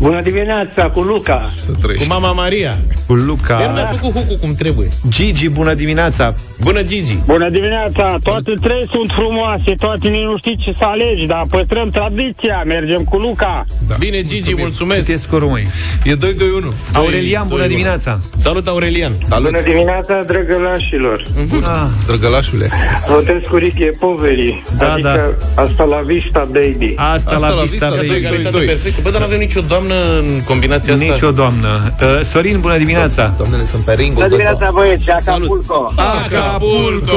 Bună dimineața, cu Luca. Să Cu trăiești! mama Maria! Cu Luca. El mi-a făcut hucu cum trebuie. Gigi, bună dimineața! Bună, Gigi! Bună dimineața! Toate trei sunt frumoase, toate nici nu știi ce să alegi, dar păstrăm tradiția, mergem cu Luca. Da. Bine, Gigi, mulțumesc! Ce scorul, măi? E 2 2 1 Aurelian, bună doi, dimineața! Salut, Aurelian! Salut! dimineața, drăgălașilor. Ah, Drăgălașule! Votez cu Richie Poveri. Da, adică asta la vista, baby. asta, Asta la la vista, vista, baby. doi, Egalitate doi. perfectă. Bă, dar n-avem nicio doamnă în combinația asta. Nici o doamnă. Uh, Sorin, bună dimineața! Doamnele sunt pe ring Bună dimineața, băieți, Acapulco. Acapulco!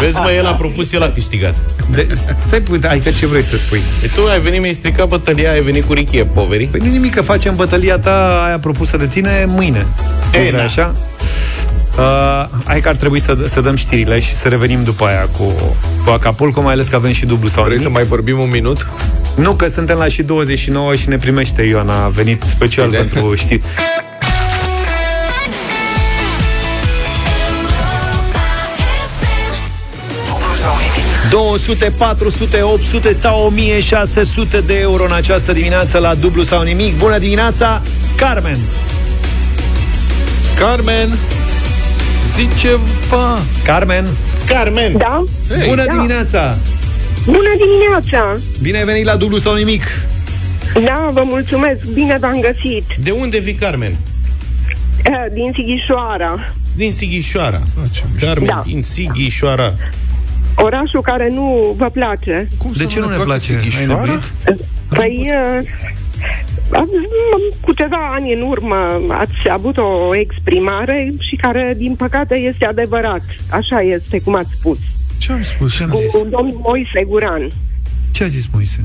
Vezi, mă, el a propus, el a câștigat. De, stai, putea, ai că ce vrei să spui? E tu ai venit, mi-ai stricat bătălia, ai venit cu Richie Poveri. Păi nu nimic, că facem bătălia ta aia propusă de tine mâine. Ei, Nu vrei na. așa? Uh, hai că ar trebui să, să dăm știrile și să revenim după aia cu, cu Acapulco, mai ales că avem și dublu sau Vrei să nimic. mai vorbim un minut? Nu, că suntem la și 29 și ne primește Ioana, a venit special Bine. pentru știri. Dublu sau nimic 200, 400, 800 sau 1600 de euro în această dimineață la dublu sau nimic. Bună dimineața, Carmen! Carmen! Zi ceva! Carmen, Carmen! Da? Hey, bună Da. dimineața! Bună dimineața! Bine ai venit la dublu sau nimic! Da, vă mulțumesc, bine v-am găsit. De unde vii, Carmen? Eh, Din Sighișoara, Din Sighișoara. Ah, ce mișto. Carmen, Da. din Sighișoara. orașul care nu vă place. Cum De să ce nu ne placă place? Ai Sighișoara? nebunit? Păi, eh, am- cu ceva ani în urmă ați avut o exprimare și care, din păcate, este adevărat. Așa este, cum ați spus. Ce am spus? Ce Cu domnul Moise Guran. Ce a zis Moise?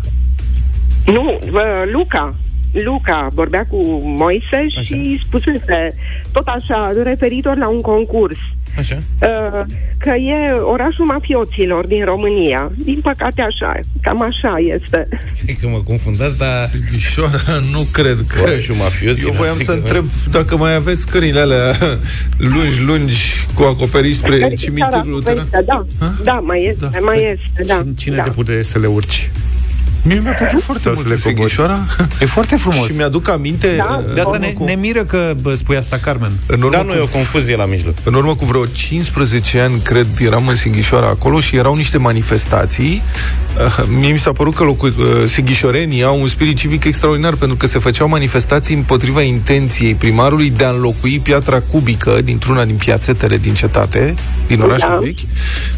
Nu, bă, Luca. Luca vorbea cu Moise și spusese tot așa, referitor la un concurs. Așa. Uh, că e orașul mafioților din România. Din păcate așa, cam așa este. Cred că mă confundați, dar... Sighișoara, nu cred că... Orașul mafios. Eu voiam Adică- să întreb dacă mai aveți cările alea lungi, lungi, cu acoperiș spre cimitirul luteran. Da, da, mai este, Da. mai este, da. Cine da. te pute să le urci? Mie mi-a plăcut foarte Sau să mult le în cobori. Sighișoara E foarte frumos. și mi-aduc aminte Da. uh, De asta în ne, urmă cu- ne miră că bă, spui asta, Carmen. în urmă Da, nu, cu e o confuzie la mijloc. În urmă cu vreo 15 ani, cred, eram în Sighișoara acolo și erau niște manifestații. Uh, Mie mi s-a părut că locu- uh, sighișorenii au un spirit civic extraordinar pentru că se făceau manifestații împotriva intenției primarului de a înlocui piatra cubică dintr-una din piațetele din cetate, din orașul Da. vechi,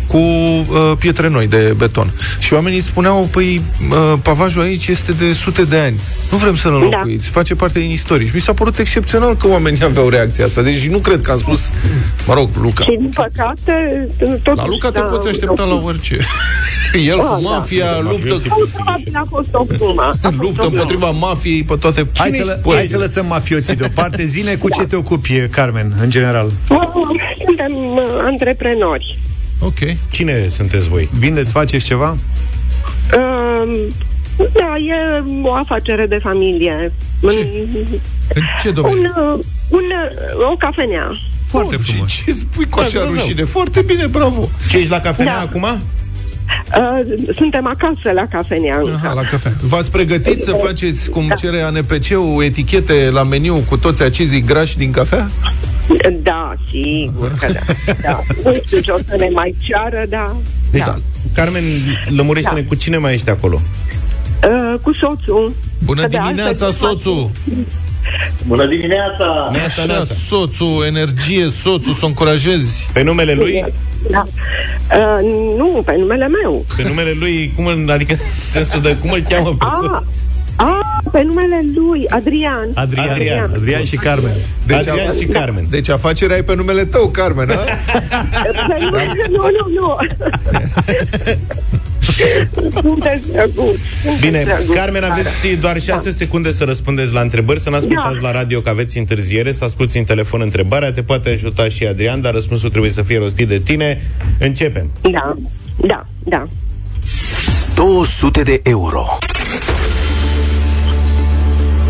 cu uh, pietre noi de beton. Și oamenii spuneau, păi, uh, pavajul aici este de sute de ani. Nu vrem să-l înlocuiți, face parte din istorie. Și mi s-a părut excepțional că oamenii aveau reacția asta. Deci nu cred că am spus, mă rog, Luca. Și din păcate, totuși... La Luca te da, poți aștepta la orice. El Ah, cu da. mafia luptă, Probabil a fost o glumă. A fost o luptă glumă. împotriva mafiei pe toate Hai Cine să, ești lă, hai poezie? să lăsăm mafioții deoparte. Zine cu ce te ocupi, Carmen, în general. Suntem uh, antreprenori. Ok. Cine sunteți voi? Vindeți, faceți ceva? Uh, Da, e o afacere de familie. Ce? În ce Un, domeniu? uh, un, uh, o cafenea. Foarte Oh, frumos. Ce, ce spui cu Da, așa Dumnezeu. rușine? Foarte bine, bravo. Ce ești la cafenea Da. acum? Uh, suntem acasă la cafenea încă. Aha, la cafea. V-ați pregătit să faceți, cum cere ANPC-ul, etichete la meniu cu toți acizii grași din cafea? Da, sigur că da. da. Nu știu ce o să ne mai ceară, da. Deci, da. Carmen, lămurește-ne cu cine mai ești acolo? Uh, cu soțul. Bună Că de dimineața, altfel- soțul! Bună dimineața! Neața, Așa, neața. soțul, energie, soțul, să o încurajezi. Pe numele lui? Da. Uh, nu, pe numele meu. Pe numele lui, cum îl, adică sensul de cum îl cheamă pe Ah, soț? ah, pe numele lui, Adrian. Adrian, Adrian. Adrian și Carmen. Deci, Adrian a- și Carmen. Deci afacerea e pe numele tău, Carmen, a? Pe numele, nu, nu, nu. Sunteți drăguți. sunteți Bine, drăguți. Carmen, aveți doar 6 secunde să răspundeți la întrebări, să nu ascultați Da. la radio că aveți întârziere, să asculti în telefon întrebarea, te poate ajuta și Adrian, dar răspunsul trebuie să fie rostit de tine. Începem. Da, da, da. 200 de euro.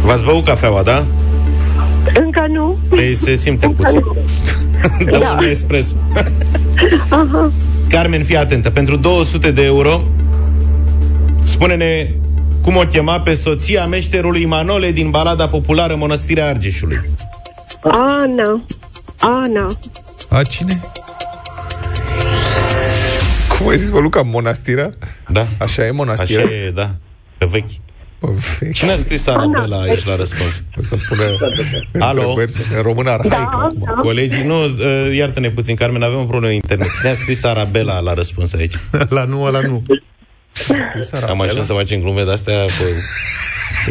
V-ați băut cafeaua, da? Încă nu. Păi se simte Încă puțin. nu. Dă Da. un espresso. Aha. Carmen, fii atentă. Pentru 200 de euro, spune-ne cum o chema pe soția meșterului Manole din balada populară Mănăstirea Argeșului. Ana. Ana. A, cine? Cum ai zis, mă, Luca? Monastirea? Da. Așa e monastirea? Așa e, da. Pe vechi. Perfect. Cine a scris Arabela aici la răspuns? O să pună Alo? întrebări în română arhaică Da, acum. da. Colegii, nu, uh, iartă-ne puțin, Carmen, avem o problemă internet. Cine a scris Arabela la răspuns aici? La nu, la nu. Am ajuns să facem glume de-astea pe...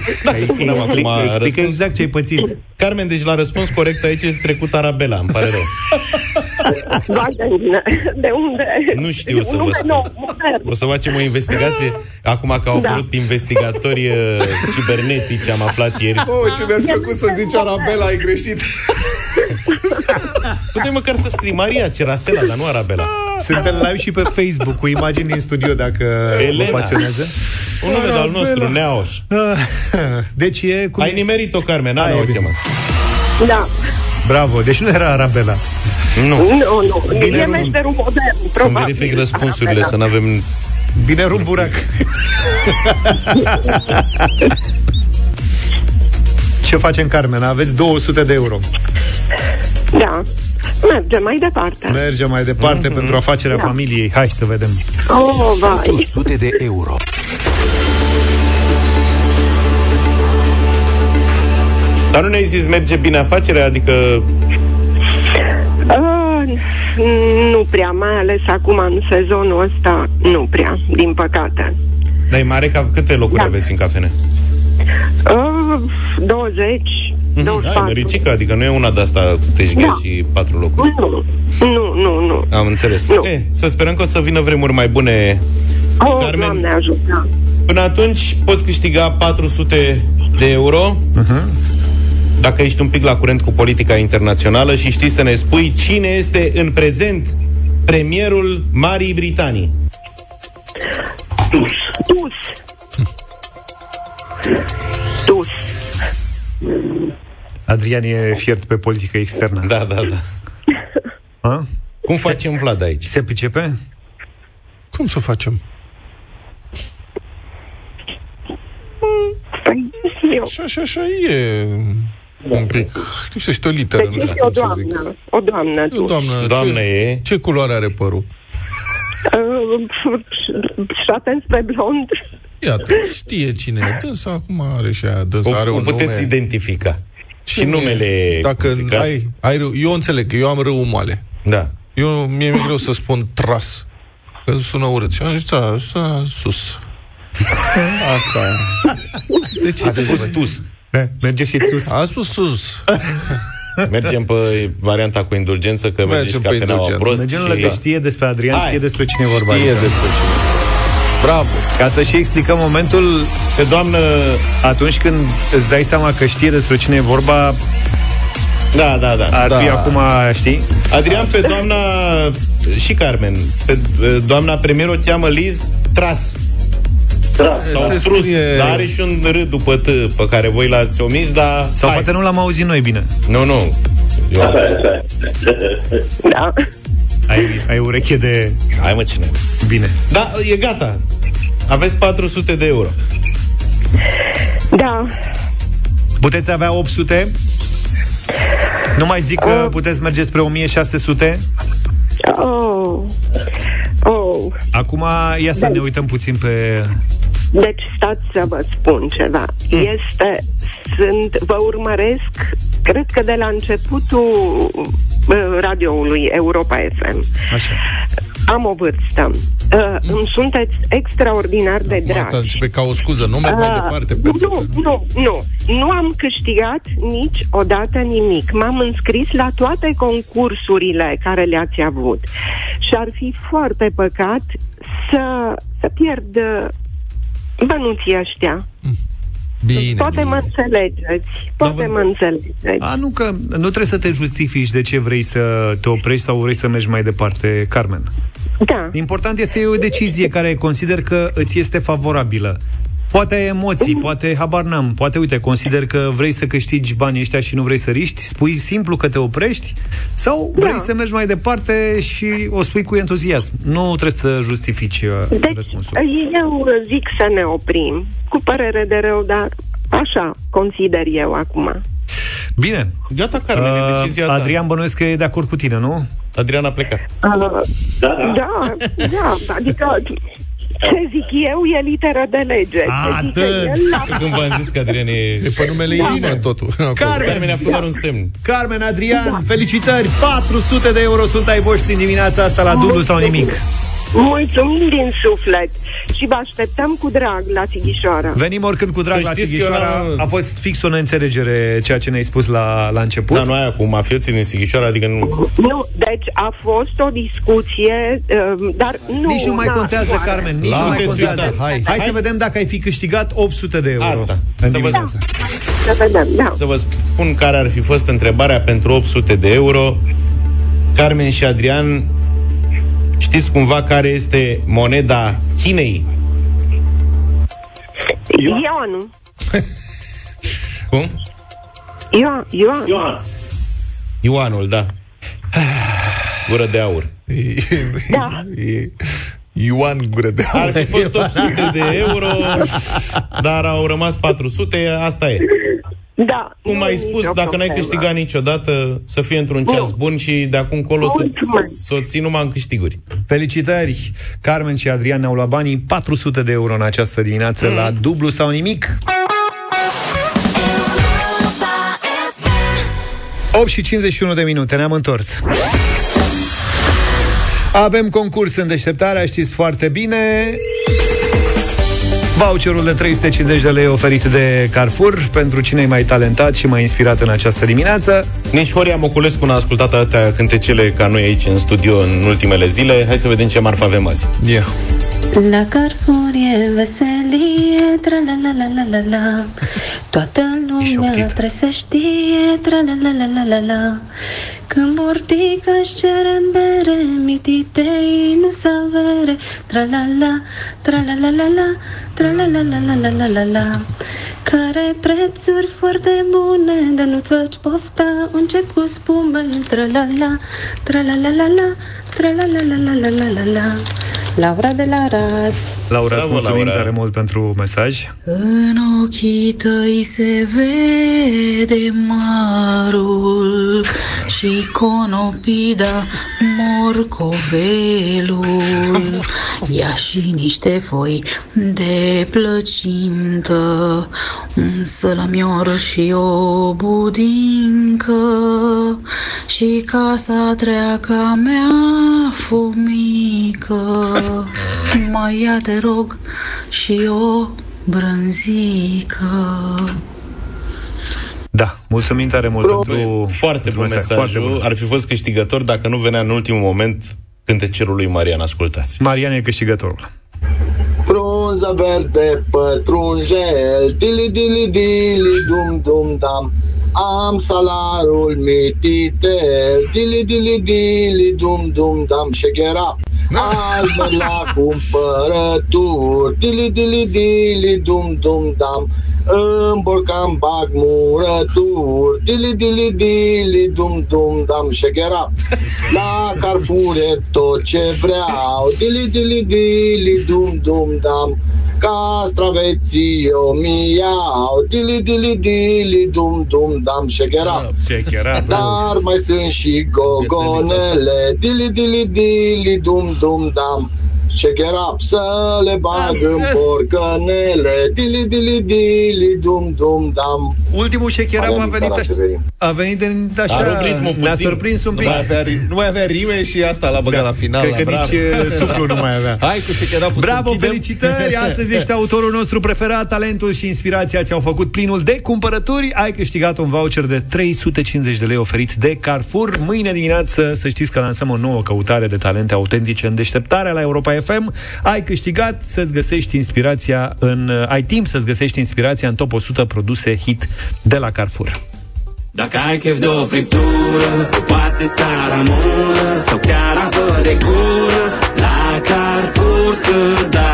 Da, să spunem acum Explică răspuns. exact ce ai pățit. Carmen, deci la răspuns corect aici este trecut Arabela, îmi pare rău. Vai de mine. De unde? Nu știu să vă Nume spun. nou, modern. O să facem o investigație. Acum că au Da. apărut investigatori uh, cibernetici, am aflat ieri. Oh, ce mi-ar plăcut să zici Arabela, ai greșit. Putem măcar să scrii Maria Cerasela, dar nu Arabela. Suntem live și pe Facebook cu imagini din studio dacă Elena. vă pasionează. Un nume de al nostru, Neaoș. Deci e cum Ai e? nimerit-o, Carmen, Hai, Ana o bine. chemă. Da. Bravo, deci nu era Arabela. Nu. Nu, nu. Bine, e sunt- meșterul modern, Să-mi probabil. verific răspunsurile, Da. să nu avem... Bine rumburac. Ce facem, Carmen? Aveți 200 de euro. Da. Mergem mai departe. Mergem mai departe Mhm. pentru afacerea Da. familiei. Hai să vedem. Oh, vai. 400 de euro. Dar nu ne-ai zis merge bine afacerea? Adică Uh, nu prea, mai ales acum în sezonul ăsta, nu prea, din păcate. Dar e mare ca câte locuri Da. aveți în cafene? Uh, 20, Da, 24. e măricică, adică nu e una de-asta cu teșghea Da. și patru locuri. Nu, nu, nu, nu. Am înțeles. Nu. E, să sperăm că o să vină vremuri mai bune. Oh, Carmen. Doamne ajută. Până atunci poți câștiga 400 de euro dacă ești un pic la curent cu politica internațională și știi să ne spui cine este în prezent premierul Marii Britanii. Tus. Tus. Adrian e fiert pe politică externă. Da, da, da. Ha? Cum facem Vlad aici? Se pricepe? Cum să facem? Păi, eu. Și așa, așa e un pic. Lipsește o literă, Deci nu știu este o cum să zic. doamnă. O doamnă, E o tu. doamnă, Doamnă ce, e... ce culoare are părul? Uh, și atent pe blond. Iată, știe cine e. Dânsa acum are și aia, dânsa O, are o un puteți nume. identifica. Și Cine e? numele... Dacă Adică- ai, ai râu, eu înțeleg că eu am râul moale. Da. Eu, mie mi-e greu să spun tras. Că sună urât. Și am zis, da, asta, sus. Asta. De ce Ați te spus zic? tus. Da, merge și sus. A spus sus. Mergem pe varianta cu indulgență, că merge și Mergem pe cafeneaua indulgență. prost. Mergem la și... că știe despre Adrian, Hai. știe despre cine e vorba. Știe Adică, despre cine. Bravo. Ca să și explicăm momentul Pe doamnă... atunci când îți dai seama că știe despre cine e vorba, Da, da, da. ar Da. fi acum, știi? Adrian, pe doamna și Carmen, pe eh, doamna premier o cheamă Liz Tras. Sau Se Trus, scrie- dar are și un R după T pe care voi l-ați omis, dar... Sau hai. poate nu l-am auzit noi bine. Nu, nu. Eu am fost. Da. Ai, ai ureche de Hai mă, cine? bine. Da, e gata. Aveți 400 de euro. Da. Puteți avea 800? Nu mai zic că puteți merge spre 1600? Oh. Oh. Acum ia să ne uităm puțin pe... Deci stați stați să vă spun ceva. Este, sunt, vă urmăresc, cred că de la începutul uh, radioului Europa FM. Așa. Am o vârstă. Uh, îmi sunteți extraordinar de Acum dragi. Asta începe ca o scuză, nu merg mai Ah, departe. Nu, pentru că- nu, nu. Nu am câștigat niciodată nimic. M-am înscris la toate concursurile care le-ați avut. Și ar fi foarte păcat să, să pierd uh, bănuții ăștia. Bine, Poate bine. mă înțelegeți. Poate mă înțelegeți. A, nu că nu trebuie să te justifici de ce vrei să te oprești sau vrei să mergi mai departe, Carmen. Da. Important este să iei o decizie care consider că îți este favorabilă. Poate ai emoții, poate habar n-am, poate, uite, consider că vrei să câștigi banii ăștia și nu vrei să riști, spui simplu că te oprești sau vrei Da. să mergi mai departe și o spui cu entuziasm. Nu trebuie să justifici uh, Deci, răspunsul. eu zic să ne oprim. Cu părere de rău, dar așa consider eu acum. Bine. Gata, Carmen, e decizia ta. Adrian bănuiesc că e de acord cu tine, nu? Adrian a plecat. Uh, da, da, adică ce zic eu e literă de lege. Ce zice Atât. el, la... Când v-am zis că Adrian e... E pe numele Da. Irina totul. acolo. Carmen a făcut doar un semn. Carmen, Adrian, felicitări! 400 de euro sunt ai voștri în dimineața asta la dublu sau nimic. Mulțumim din suflet și vă așteptăm cu drag la Sighișoara. Venim oricând cu drag Să la știți că eu Sighișoara. n-am- A fost fix o neînțelegere ceea ce ne-ai spus la, la început. Da, nu aia cu mafioții din Sighișoara, adică nu... Nu, deci a fost o discuție, um, dar nu... Nici nu mai na, contează, doar. Carmen, nici La nu mai atenție, contează. da, Hai, hai. hai să vedem dacă ai fi câștigat 800 de euro Asta. în Să vă- dimineața. Să vedem, da. Să vă spun care ar fi fost întrebarea pentru 800 de euro. Carmen și Adrian, știți cumva care este moneda Chinei? Ioanu. Cum? Ioan, Ioan. Ioan. Ioanul, da. Gură de aur. Da. E Ioan Gură de Ar Aur. fi fost 800 de euro, dar au rămas 400, asta e. Da. Cum nu ai e spus, nicio dacă n-ai problemă. câștigat niciodată, să fie într-un ceas Nu. bun și de acum încolo să, Mulțumesc. să o ții numai în câștiguri. Felicitări! Carmen și Adrian ne-au luat banii 400 de euro în această dimineață Mm. la dublu sau nimic. 8 și 51 de minute, ne-am întors. Avem concurs în deșteptarea, știți foarte bine. Voucherul de 350 de lei oferit de Carrefour pentru cine e mai talentat și mai inspirat în această dimineață. Nici Horia Moculescu n-a ascultat atâtea cântecele ca noi aici în studio în ultimele zile. Hai să vedem ce marfă avem azi. Yeah. La Carrefour e veselie, tra la la la la la la Toată lumea șoptit. trebuie să știe, tra la la la la la la Când burtica își cere în bere, mititei nu să avere Tra la la, tra la la la la, tra la la la la la la la la Care prețuri foarte bune, de nu-ți faci pofta, încep cu spume Tra la la, Laura de la Arad. Laura, îți mulțumim Laura. tare mult pentru mesaj. În ochii tăi se vede marul și conopida morcovelul. Ia și niște foi de plăcintă, un sălămior și o budincă și casa treaca mea fumii fumică. Mai ia te rog și o brânzică. Da, mulțumim tare mult pentru... Foarte pentru bun mesaj. mesajul. Foarte bun. Ar fi fost câștigător dacă nu venea în ultimul moment cântecerul lui Marian. Ascultați. Marian e câștigătorul. Frunză verde pătrunjel Dili dili dili dum dum dam Am salarul mititel Dili dili dili dum dum dam Șeghera. Azi merg la cumpărături. Dili dili dili dum dum dam. În borcan bag murături. Dili dili dili dum dum dam Șeghera. La Carrefour e tot ce vreau. Dili dili dili dum dum dam Castraveții eu mi iau Dili dili dili dum dum dam Șeghera Ce chiar dar mai sunt și gogonele Dili dili dili dum dum dam Shaker up să le bag în porcănele Dili, dili, dili, dum, dum, dam Ultimul shaker up a venit Alea așa, Severin. a venit în, A așa, rupt ritmul ne-a puțin. surprins un Nu pic. mai, avea, ri- nu mai avea rime și asta l-a băgat la final. Cred că la nici uh, suflu nu mai avea. Hai cu shaker up Bravo, felicitări! Astăzi ești autorul nostru preferat, talentul și inspirația ți-au făcut plinul de cumpărături. Ai câștigat un voucher de 350 de lei oferit de Carrefour. Mâine dimineață să știți că lansăm o nouă căutare de talente autentice în deșteptarea la Europa FM. Ai câștigat să-ți găsești inspirația în... Ai timp să-ți găsești inspirația în top 100 produse hit de la Carrefour. Dacă ai chef de o friptură Sau poate să ramună Sau chiar apă de gură La Carrefour să dai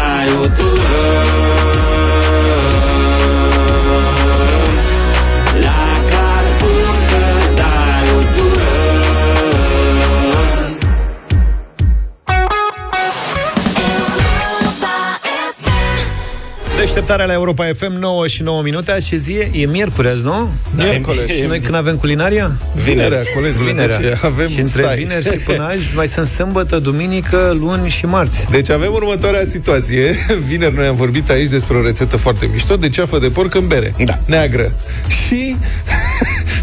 Deșteptarea la Europa FM 9 și 9 minute Azi ce zi e? E miercuri azi, nu? Miercole. Și noi când avem culinaria? Vinerea, colegule, deci avem- Și între stai. vineri și până azi mai sunt sâmbătă, duminică, luni și marți Deci avem următoarea situație. Vineri noi am vorbit aici despre o rețetă foarte mișto de ceafă de porc în bere. Da. Neagră. Și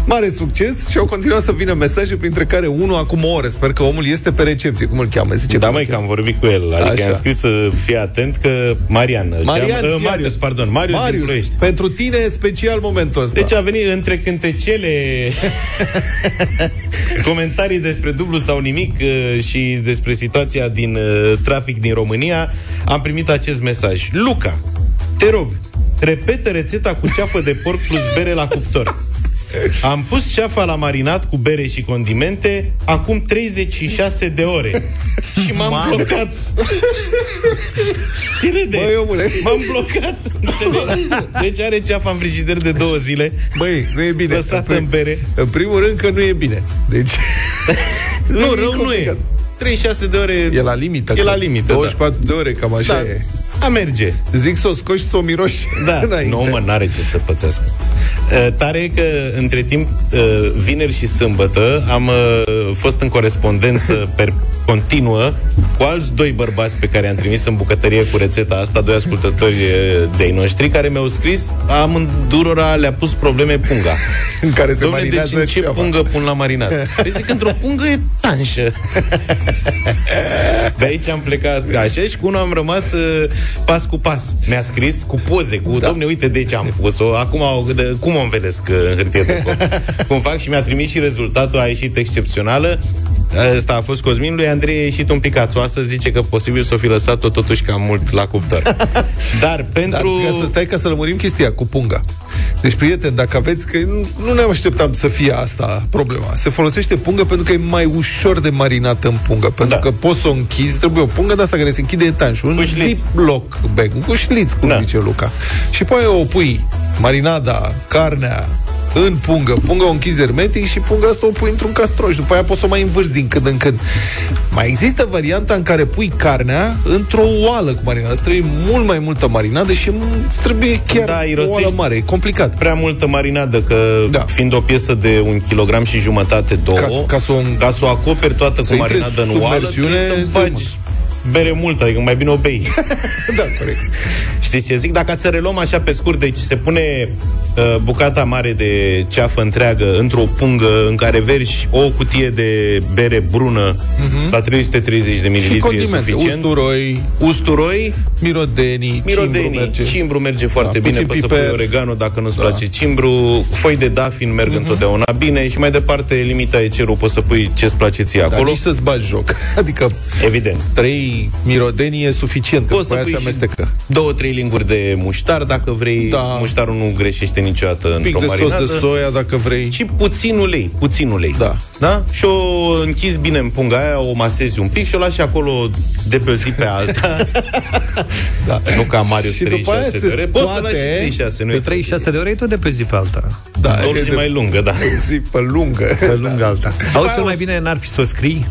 mare succes și au continuat să vină mesaje, printre care unul acum o oră. Sper că omul este pe recepție. Cum îl cheamă? Zice Da, cum mai îl că cheamă? am vorbit cu el. Adică Așa. i-am scris să fie atent că Marian îl Marian, cheamă, uh, fii Marius, atent. pardon, Marius, din Marius, Ploiești. pentru tine e special momentul ăsta. Deci a venit între cântecele comentarii despre dublu sau nimic uh, și despre situația din uh, trafic din România, am primit acest mesaj. Luca, te rog, repetă rețeta cu ceafă de porc plus bere la cuptor. Am pus ceafa la marinat cu bere și condimente acum 36 de ore și m-am Mamă. blocat. Ce râde? Băi, omule. M-am blocat. Înțelegi? Deci are ceafa în frigider de două zile. Băi, nu e bine. Lăsată în bere. În primul rând că nu e bine. Deci... Nu, e rău nu e. complicat. 36 de ore E la limită. E că la limită, 24 de ore, cam așa Da. e. A merge. Zic să o scoși și să o miroși Da, înainte. nu mă, n-are ce să pățească. Uh, tare e că, între timp, uh, vineri și sâmbătă am uh, fost în corespondență per continuă cu alți doi bărbați pe care am trimis în bucătărie cu rețeta asta, doi ascultători uh, de-ai noștri, care mi-au scris, amândurora le-a pus probleme punga. În care se Dom'le, marinează deci în ce ceava. pungă pun la marinat? Păi zic, într-o pungă e tanșă. De aici am plecat așa și cu unul am rămas uh, pas cu pas. Mi-a scris cu poze, cu, da. domne, uite de ce am pus-o, acum au- de, cum o învelesc uh, în hârtie de cop. cum fac și mi-a trimis și rezultatul, a ieșit excepțională. Asta a fost Cosmin, lui Andrei a ieșit un pic ațoasă, zice că posibil să o fi lăsat-o totuși cam mult la cuptor. Dar pentru... Dar să stai ca să lămurim chestia cu punga. Deci, prieteni, dacă aveți, că nu, nu ne așteptam să fie asta problema. Se folosește pungă pentru că e mai ușor de marinat în pungă. Pentru Da. că poți să o închizi, trebuie o pungă de asta care se închide etanș. Un Cu șliț. ziploc bag, cu șliț, cum Da. zice Luca. Și apoi o pui marinada, carnea, în pungă, punga o închizi hermetic și punga asta o pui într-un castroș. După aia poți să o mai învârți din când în când. Mai există varianta în care pui carnea într-o oală cu marinadă. Îți trebuie mult mai multă marinadă și îți trebuie chiar Da, o oală irosești mare. E complicat. prea multă marinadă, că Da. da. fiind o piesă de un kilogram și jumătate, două, Ca- ca să o- ca să o acoperi toată să cu intre marinadă în sub oală, versiune, trebuie să să- bagi bere mult, adică mai bine o bei. da, corect. Știți ce zic? Dacă să reluăm așa pe scurt, deci se pune uh, bucata mare de ceafă întreagă într-o pungă în care vergi o cutie de bere brună la 330 de Mhm. Și mililitri e condimente, suficient. usturoi, Usturoi, mirodenii, Mirodenii, cimbru merge. cimbru merge foarte Da, bine, puțin poți să piper. pui oregano dacă nu-ți Da. place cimbru, foi de dafin merg Mhm. întotdeauna bine și mai departe limita e cerul, poți să pui ce-ți place ție Dar acolo. nici să-ți bagi joc. Adică Evident. Trei mirodenii e suficient. că Poți după să aia pui se și amestecă. două, trei linguri de muștar dacă vrei. Da. Muștarul nu greșește niciodată Un pic într-o de sos marinadă. de soia dacă vrei. Și puțin ulei, puțin ulei. Da. Da? Și o închizi bine în punga aia, o masezi un pic și o lași acolo de pe o zi pe alta. Da. nu ca Marius Și după 36 aia de se ore. Poți să lași scoate- 36, nu Pe e 36 de ore e tot de pe zi pe alta. Da, o e zi de- mai lungă, da. zi pe lungă. Pe lungă alta. Auzi, cel o- mai bine n-ar fi să o scrii?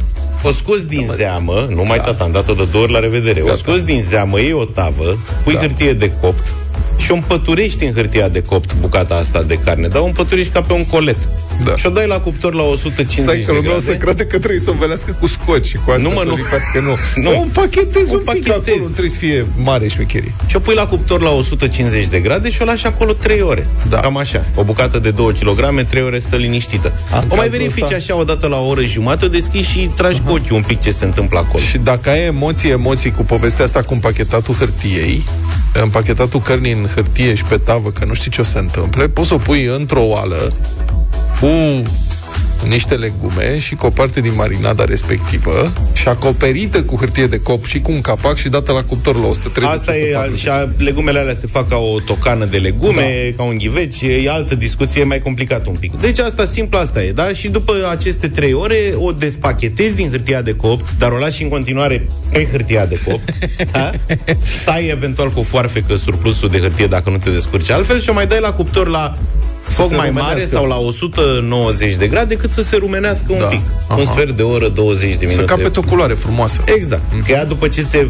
O scos din zeamă, nu mai tata, am dat-o de două ori la revedere. O Gata. scos din zeamă, iei o tavă, pui Da. hârtie de copt și o împăturești în hârtia de copt bucata asta de carne, dar o împăturești ca pe un colet. Da. și o dai la cuptor la 150 Stai că de lumea o grade. să crede că trebuie să o învelească cu scoci și cu asta Nu, mă, să nu. o lipească, nu. Nu. nu. O împachetezi O un pic împachetezi. acolo, nu trebuie să fie mare șmecherie. Și o pui la cuptor la 150 de grade și o lași acolo 3 ore. Da. Cam așa. O bucată de 2 kg, 3 ore stă liniștită. În o mai cazul verifici ăsta- așa o dată la o oră jumătate, o deschizi și tragi cu ochiul un pic ce se întâmplă acolo. Și dacă ai emoții, emoții cu povestea asta cu împachetatul hârtiei, împachetatul cărnii în hârtie și pe tavă, că nu știi ce o să întâmple, poți să o pui într-o oală cu niște legume și cu o parte din marinada respectivă și acoperită cu hârtie de cop și cu un capac și dată la cuptor la 130 Asta e, al- și a- legumele alea se fac ca o tocană de legume, da. ca un ghiveci, e altă discuție, e mai complicat un pic. Deci asta, simplu asta e, da? Și după aceste trei ore o despachetezi din hârtia de copt, dar o lași în continuare pe hârtia de copt, da? Tai eventual cu foarfecă surplusul de hârtie dacă nu te descurci altfel și o mai dai la cuptor la foc se mai mare rumenească. sau la 190 de grade cât să se rumenească un Da. pic. Aha. Un sfert de oră, 20 de minute. Să capete o culoare frumoasă. Exact. Că ea după ce se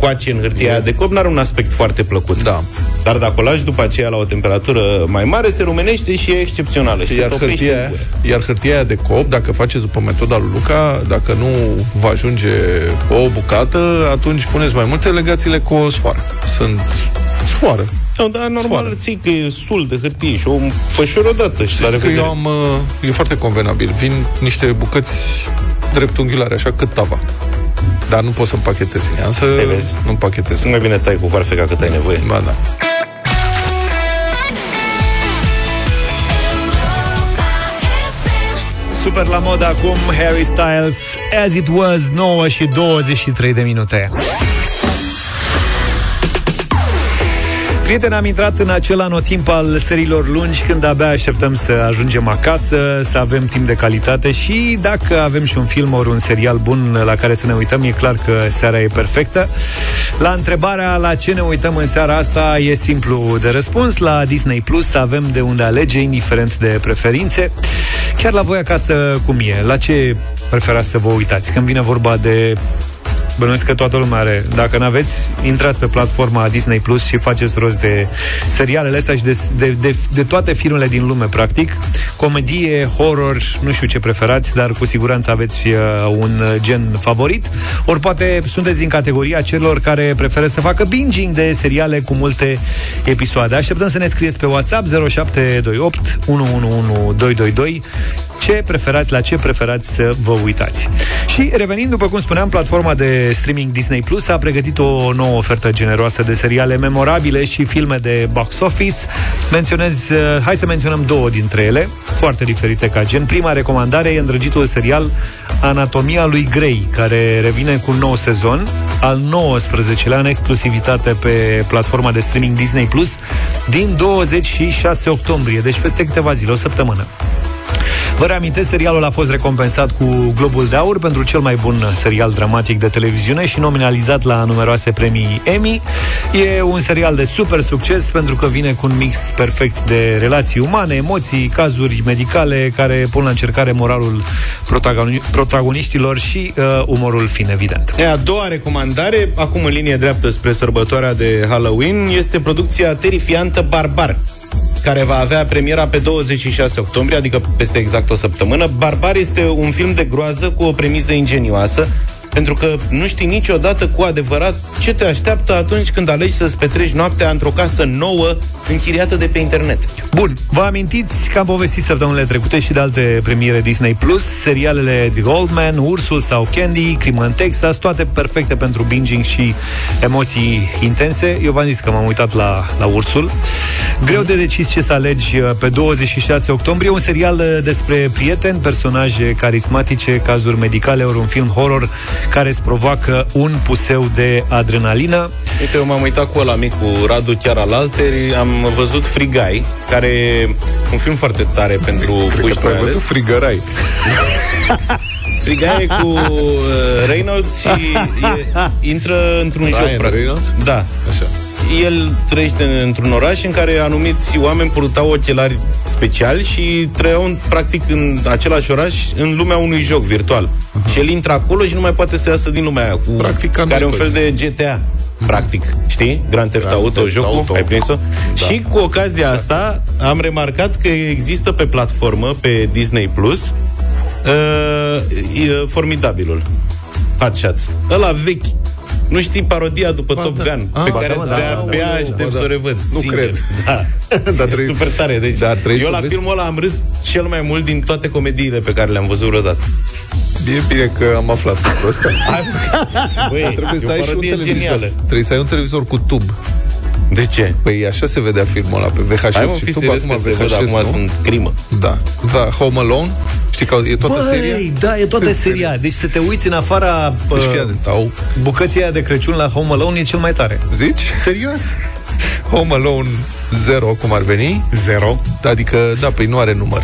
coace în hârtia aia de cop, n-are un aspect foarte plăcut. Da. Dar dacă o lași după aceea la o temperatură mai mare, se rumenește și e excepțională. Și Iar se topește hârtia, în gură. iar hârtia aia de cop, dacă faceți după metoda lui Luca, dacă nu vă ajunge o bucată, atunci puneți mai multe, legațiile cu o sfoară. Sunt sfoară. Nu, dar normal Sfoară. ții că e sul de hârtie și o fășori odată și la Știți că revedere. eu am, uh, e foarte convenabil. Vin niște bucăți dreptunghiulare, așa cât tava. Dar nu pot să împachetez în ea, însă Te vezi. nu împachetez. Nu mai bine tai cu farfeca cât ai nevoie. Ba da. Super la mod acum, Harry Styles, As It Was, 9 și 23 de minute. Prieteni, am intrat în acel anotimp al serilor lungi când abia așteptăm să ajungem acasă, să avem timp de calitate și dacă avem și un film ori un serial bun la care să ne uităm, e clar că seara e perfectă. La întrebarea la ce ne uităm în seara asta e simplu de răspuns. La Disney Plus avem de unde alege, indiferent de preferințe. Chiar la voi acasă, cum e? La ce preferați să vă uitați? Când vine vorba de Bănuiesc că toată lumea are. Dacă n-aveți, intrați pe platforma Disney Plus și faceți rost de serialele astea și de, de, de, de toate filmele din lume, practic. Comedie, horror, nu știu ce preferați, dar cu siguranță aveți uh, un gen favorit. Ori poate sunteți din categoria celor care preferă să facă binging de seriale cu multe episoade. Așteptăm să ne scrieți pe WhatsApp 0728 111222 ce preferați, la ce preferați să vă uitați. Și revenind, după cum spuneam, platforma de streaming Disney Plus a pregătit o nouă ofertă generoasă de seriale memorabile și filme de box office. Menționez, uh, hai să menționăm două dintre ele, foarte diferite ca gen. Prima recomandare e îndrăgitul serial Anatomia lui Grey, care revine cu un nou sezon, al 19-lea în exclusivitate pe platforma de streaming Disney Plus din 26 octombrie, deci peste câteva zile, o săptămână. Vă reamintesc, serialul a fost recompensat cu Globul de Aur pentru cel mai bun serial dramatic de televiziune și nominalizat la numeroase premii Emmy. E un serial de super succes pentru că vine cu un mix perfect de relații umane, emoții, cazuri medicale care pun la încercare moralul protagoni- protagoniștilor și uh, umorul fin evident. E, a doua recomandare, acum în linie dreaptă spre sărbătoarea de Halloween, este producția terifiantă Barbar care va avea premiera pe 26 octombrie, adică peste exact o săptămână. Barbar este un film de groază cu o premisă ingenioasă, pentru că nu știi niciodată cu adevărat ce te așteaptă atunci când alegi să-ți petreci noaptea într-o casă nouă închiriată de pe internet. Bun, vă amintiți că am povestit săptămânile trecute și de alte premiere Disney Plus, serialele The Old Man, Ursul sau Candy, Crimă în Texas, toate perfecte pentru binging și emoții intense. Eu v-am zis că m-am uitat la, la Ursul. Greu de decis ce să alegi uh, pe 26 octombrie, un serial uh, despre prieteni, personaje carismatice, cazuri medicale, ori un film horror care îți provoacă un puseu de adrenalină. Uite, eu m-am uitat cu ăla mic, cu Radu chiar al alteri, am văzut Free Guy, care e un film foarte tare pentru Cred puși că tu ai mai ales. văzut frigărai. Free Guy e cu uh, Reynolds și e, intră într-un Ryan joc. practic. Reynolds? Da. Așa. El trăiește într-un oraș în care anumiți oameni purtau ochelari speciali și trăiau în, practic în același oraș în lumea unui joc virtual. Și el intră acolo și nu mai poate să iasă din lumea aia, cu, Practic, ca care e un noi fel toți. de GTA. Practic, știi? Grand Theft Grand Auto, Theft jocul, Auto. ai prins-o? Da. Și cu ocazia asta am remarcat că există pe platformă, pe Disney Plus, uh, e, formidabilul. Hot Shots. Ăla vechi. Nu știi parodia după Top Gun, Ah, pe ba care da, da, de-abia da, da, aștept ba da. să o revăd. Nu sincer. cred. Da. Dar e trebuie- super tare. Deci, Dar trebuie eu să la vezi- filmul ăla am râs cel mai mult din toate comediile pe care le-am văzut vreodată. E bine că am aflat lucrul ăsta. Băi, Trebuie e să o ai și un parodie televizor. genială. Trebuie să ai un televizor cu tub. De ce? Păi așa se vedea filmul ăla pe VHS Hai mă, și fi tub, serios acum că se văd VHS, acum nu? sunt crimă. Da. Da, Home Alone. Știi că e toată Băi, seria? da, e toată seria. Deci să te uiți în afara Deci uh, fii atent, au... bucății aia de Crăciun la Home Alone e cel mai tare. Zici? Serios? Home Alone 0, cum ar veni. Zero. Adică, da, păi nu are număr.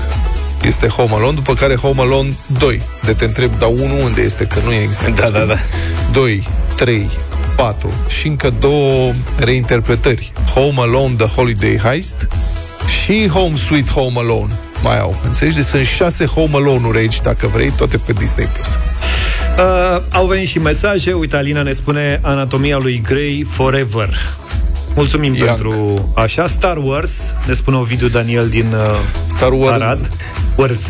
Este Home Alone, după care Home Alone 2. De te întreb, dar 1 unde este? Că nu există. Da, știi? da, da. 2, 3, 4 și încă două reinterpretări. Home Alone The Holiday Heist și Home Sweet Home Alone. Mai au. Înțelegi? Deci sunt șase Home Alone-uri aici, dacă vrei, toate pe Disney+. Plus. Uh, au venit și mesaje. Uite, Alina ne spune Anatomia lui Grey Forever. Mulțumim Young. pentru așa. Star Wars, ne spune Ovidiu Daniel din uh, Star Wars. Arad. Wars.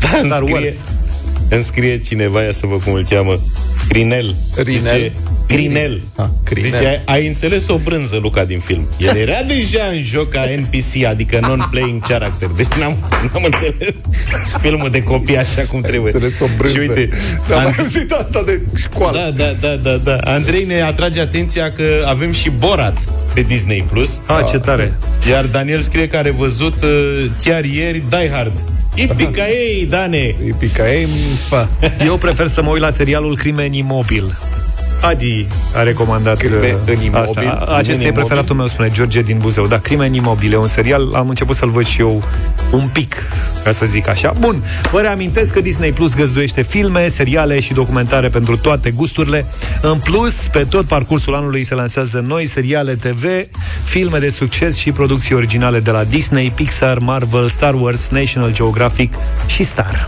Da, îmi Star Wars. Scrie, îmi scrie cineva, ia să văd cum îl cheamă, Crinel. Rinel? Zice, Crinel. Ah, Crinel. Zice, ai, ai înțeles o brânză, Luca, din film. El era deja în joc ca NPC, adică non-playing character. Deci n-am, n-am înțeles filmul de copii așa cum trebuie. Înțeles o brânză. Și uite, Dar mai An- auzit asta de școală. da, da, da, da, da. Andrei ne atrage atenția că avem și Borat pe Disney+. Plus. Ah, ce tare. Iar Daniel scrie că are văzut uh, chiar ieri Die Hard. Ipica ei, Dane! Epica e fa. Eu prefer să mă uit la serialul Crimen Imobil. Adi a recomandat Crimen uh, în imobil? asta. Crimen Acesta e imobil? preferatul meu, spune George din Buzău. Da, Crimen Imobil e un serial, am început să-l văd și eu un pic, ca să zic așa. Bun, vă reamintesc că Disney Plus găzduiește filme, seriale și documentare pentru toate gusturile. În plus, pe tot parcursul anului se lansează noi seriale TV, filme de succes și producții originale de la Disney, Pixar, Marvel, Star Wars, National Geographic și Star.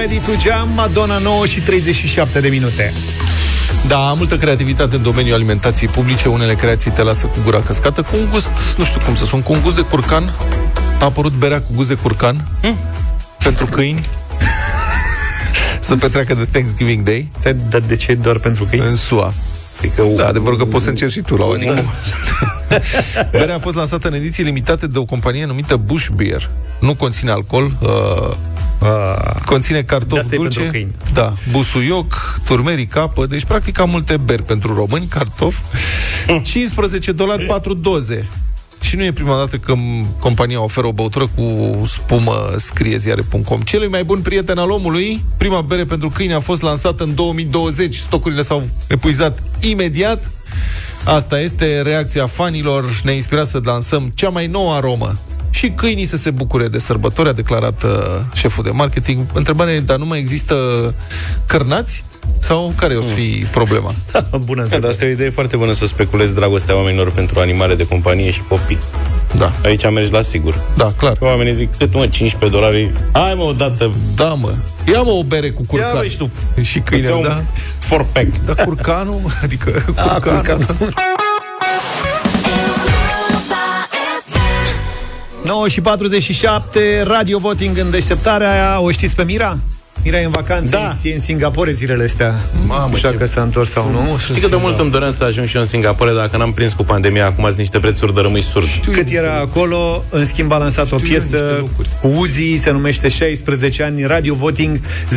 Ready to Jam, Madonna 9 și 37 de minute. Da, multă creativitate în domeniul alimentației publice. Unele creații te lasă cu gura căscată, cu un gust, nu știu cum să spun, cu un gust de curcan. A apărut berea cu gust de curcan mm. pentru câini. să petreacă de Thanksgiving Day Te- Dar de ce doar pentru că e? în SUA. Adică, da, adevărul că poți să încerci și tu la o adică. Berea a fost lansată în ediții limitate de o companie numită Bush Beer. Nu conține alcool, uh, Ah, conține De cartof asta e pentru dulce, câini. da, busuioc, turmeric, apă, deci practic am multe beri pentru români, cartof. 15 dolari, 4 doze. Și nu e prima dată când compania oferă o băutură cu spumă, scrie ziare.com. Celui mai bun prieten al omului, prima bere pentru câini a fost lansată în 2020. Stocurile s-au epuizat imediat. Asta este reacția fanilor. Ne inspira să lansăm cea mai nouă aromă. Și câinii să se bucure de sărbători, a declarat uh, șeful de marketing. Întrebarea e, dar nu mai există cărnați? Sau care o să fi problema? bună Da, întrebare. dar asta e o idee foarte bună să speculezi dragostea oamenilor pentru animale de companie și copii. Da, Aici mergi la sigur. da, clar. Oamenii zic, cât mă, 15 dolari? Hai mă, o dată. Da, mă. Ia mă o bere cu curcan. Ia bă, și tu. Și Îți câinea, iau da? un four pack. Dar curcanul, adică curcanul. 9 și 47, Radio Voting în deșteptarea aia. O știți pe Mira? Mira e în vacanță, Da. e în Singapore zilele astea. Mamă, nu știu ce că s-a întors sau nu. Știi cât de mult îmi doream să ajung și eu în Singapore, dacă n-am prins cu pandemia, acum sunt niște prețuri de rămâi surd. Cât era acolo, în schimb a lansat o Știu eu niște piesă lucruri. cu Uzi, se numește 16 ani, Radio Voting 0372069599.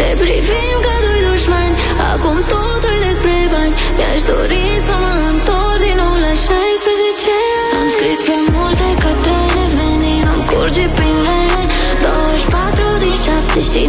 Ne privim ca doi dușmani. Acum totul despre bani. Mi-aș dori să mă întorc din nou la 16 ani. Am scris prea multe către revenin Am curge prin vene 24 din 7 și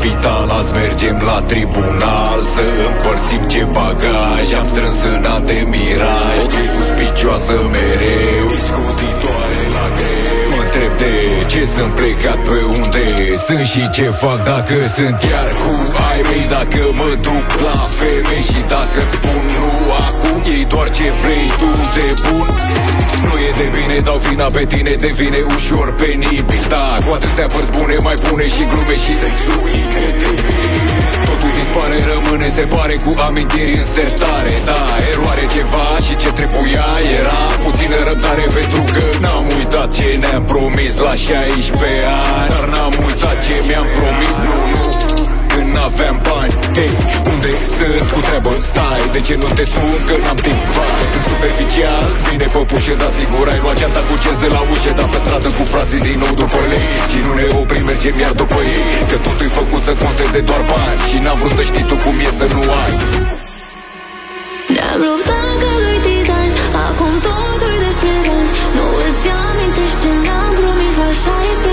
spital Azi mergem la tribunal Să împărțim ce bagaj. Am strâns în an de miraj Tu suspicioasă mereu. Discutitoare la greu Mă întreb de ce sunt plecat pe unde Sunt și ce fac dacă sunt iar cu ai mei Dacă mă duc la femei Și dacă spun nu acum Ei doar ce vrei tu de bun. Nu e de bine, dau vina pe tine Devine ușor penibil Da, cu atâtea părți bune Mai pune și glume și sexul incredibil Totul dispare, rămâne, se pare Cu amintiri în sertare. Da, eroare ceva și ce trebuia Era puțină răbdare Pentru că n-am uitat ce ne-am promis La 16 ani. Dar n-am uitat ce mi-am promis Nu, nu. când n-aveam bani. Hei, unde sunt cu treabă? Stai, de ce nu te sun? Că n-am timp, vai Sunt superficial, bine păpușe Dar sigur ai luat geanta cu cenți de la ușă Dar pe stradă cu frații din nou după lei. Și nu ne oprim, mergem iar după ei. Că totul e făcut să conteze doar bani. Și n-am vrut să știi tu cum e să nu ai. Ne-am luptat ca doi titani Acum totul despre bani. Nu îți amintești ce ne-am promis la 16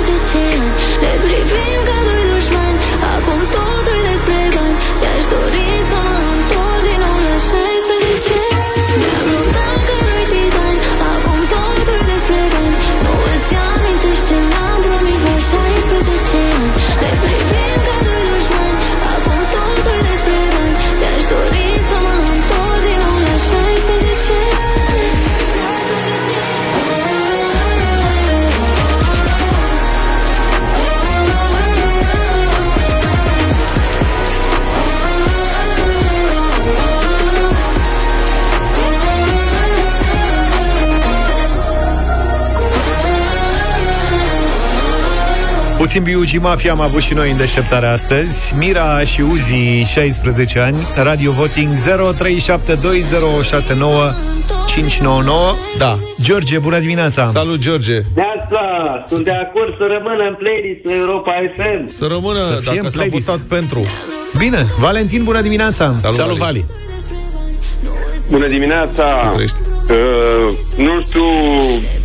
Puțin Biugi Mafia am avut și noi în deșteptarea astăzi. Mira și Uzi, 16 ani. Radio voting 0372069599 Da. George, bună dimineața. Salut, George. Neața, sunt de acord să rămână în playlist la Europa FM. Să rămână, Să fie în dacă s-a playlist. votat pentru. Bine, Valentin, bună dimineața. Salut, Salut, Vali. Bună dimineața! trăiești. Uh, nu știu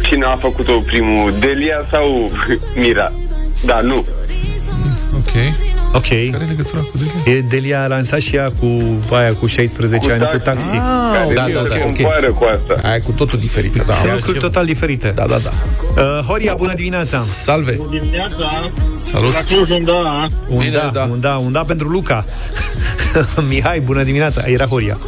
cine a făcut-o primul, Delia sau Mira. Da, nu. Ok Ok Care e legătura cu Delia? E Delia a lansat și ea cu aia cu 16 Cu ani cu taxi. taxi Care da, vine da, să da, compară cu asta. Aia e cu totul diferită, da. Sunt Altceva. lucruri total diferite Da, da, da. uh, Horia, bună dimineața Salve. Dimineața, Salut. la Cluj, da. Un Bine, da, da. un da, un da pentru Luca Mihai, bună dimineața Era Horia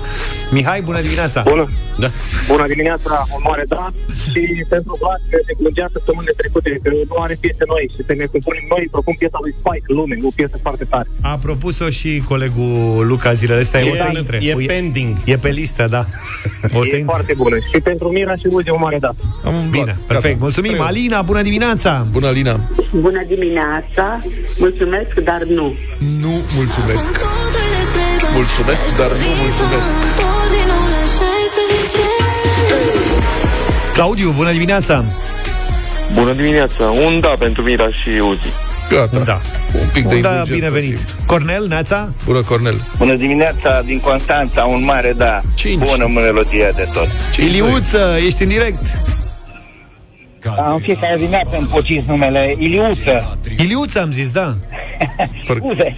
Mihai, bună dimineața Bună. Da. Bună dimineața, un mare da. Și pentru Vlad, că se plângea săptămânile trecute, că nu are piese noi și să ne propunem noi, propun piesa lui Spike, Lume, o piesă foarte tare. A propus-o și colegul Luca zilele astea E, O să intre e O- pending E pe listă, da O să e intre foarte bună. Și pentru Mira și Uzi, un mare da. Am un Bine, luat. perfect, Gata. mulțumim Trei. Alina, bună dimineața Bună, Alina Bună dimineața, mulțumesc, dar nu. Nu mulțumesc Totul despre bani Mulțumesc, dar nu mulțumesc Întorc din nou la 16 ani Claudiu, bună dimineața Bună dimineața. Un da pentru Mira și Uzi. Gata Da. Un pic de Da, indulgență binevenit simt. Cornel, Neața Bună, Cornel Bună dimineața din Constanța, un mare da. Cinci. Bună melodie de tot. Iliuță, ești în direct În fiecare dimineață îmi pociți numele Iliuță. Iliuță am zis, da Scuze,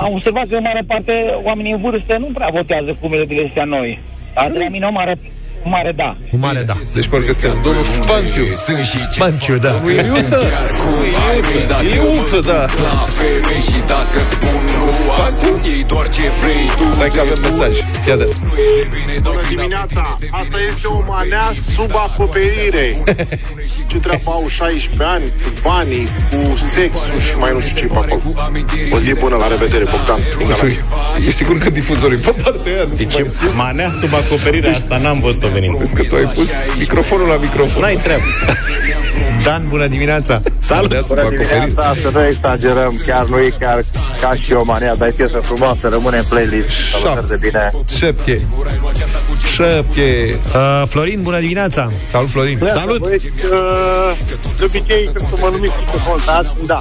am observat că în mare parte oamenii în vârstă nu prea votează cu melodiile astea noi. Dar de la mine o mare, o mare da. Un mare da Deci parcă suntem domnul Spanciu Sunt și ce Spanciu, da Domnul Iliuță Iliuță Iliuță, da La femei și dacă spun nu acum Ei doar ce vrei tu Stai că avem mesaj Ia de Nu e de bine, dau Bună vina dimineața! Asta este o manea sub acoperire. Ce treabă au 16 ani cu banii, cu sexul și mai nu știu ce pe acolo. O zi bună, la revedere, Bogdan. din Galați. Ești sigur că difuzorul e pe partea aia nu Deci mai sus? manea sub acoperirea asta n-am văzut-o venind Vezi că tu ai pus microfonul la microfon. N-ai treabă. Dan, bună dimineața. Salut. Sub Bună acoperire dimineața, să nu exagerăm, chiar nu e chiar ca și o mania, dar e piesă frumoasă, rămâne în playlist. Salutări de bine. Șepte Șepte uh, Florin, bună dimineața. Salut, Florin. Salut. Băieți, uh, de obicei, când mă numiți pe contact, da,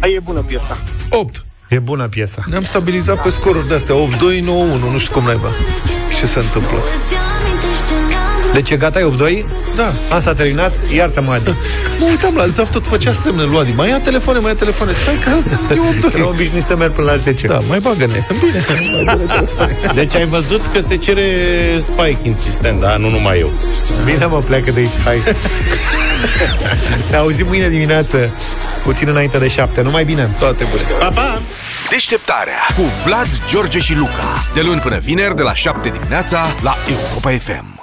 Aia e bună piesa. 8 E bună piesa. Ne-am stabilizat pe scoruri de-astea. 8, 2, 9, 1 Nu știu cum naiba Ce se întâmplă Deci e gata, e 8-2? Da. Asta a terminat, iartă-mă, Adi. Mă uitam la Zaf, tot făcea semne lui Adi. Mai ia telefoane, mai ia telefoane. Stai că sunt eu doi. Că obișnuit să merg până la 10. Da, mai bagă-ne. Bine, mai dă telefoane. Deci ai văzut că se cere spike insistent, da? Nu numai eu. Bine, mă, pleacă de aici, hai. ne auzim mâine dimineață, puțin înainte de 7. Numai bine. Toate bune. Pa, pa! Deșteptarea cu Vlad, George și Luca. De luni până vineri, de la 7 dimineața, la Europa FM.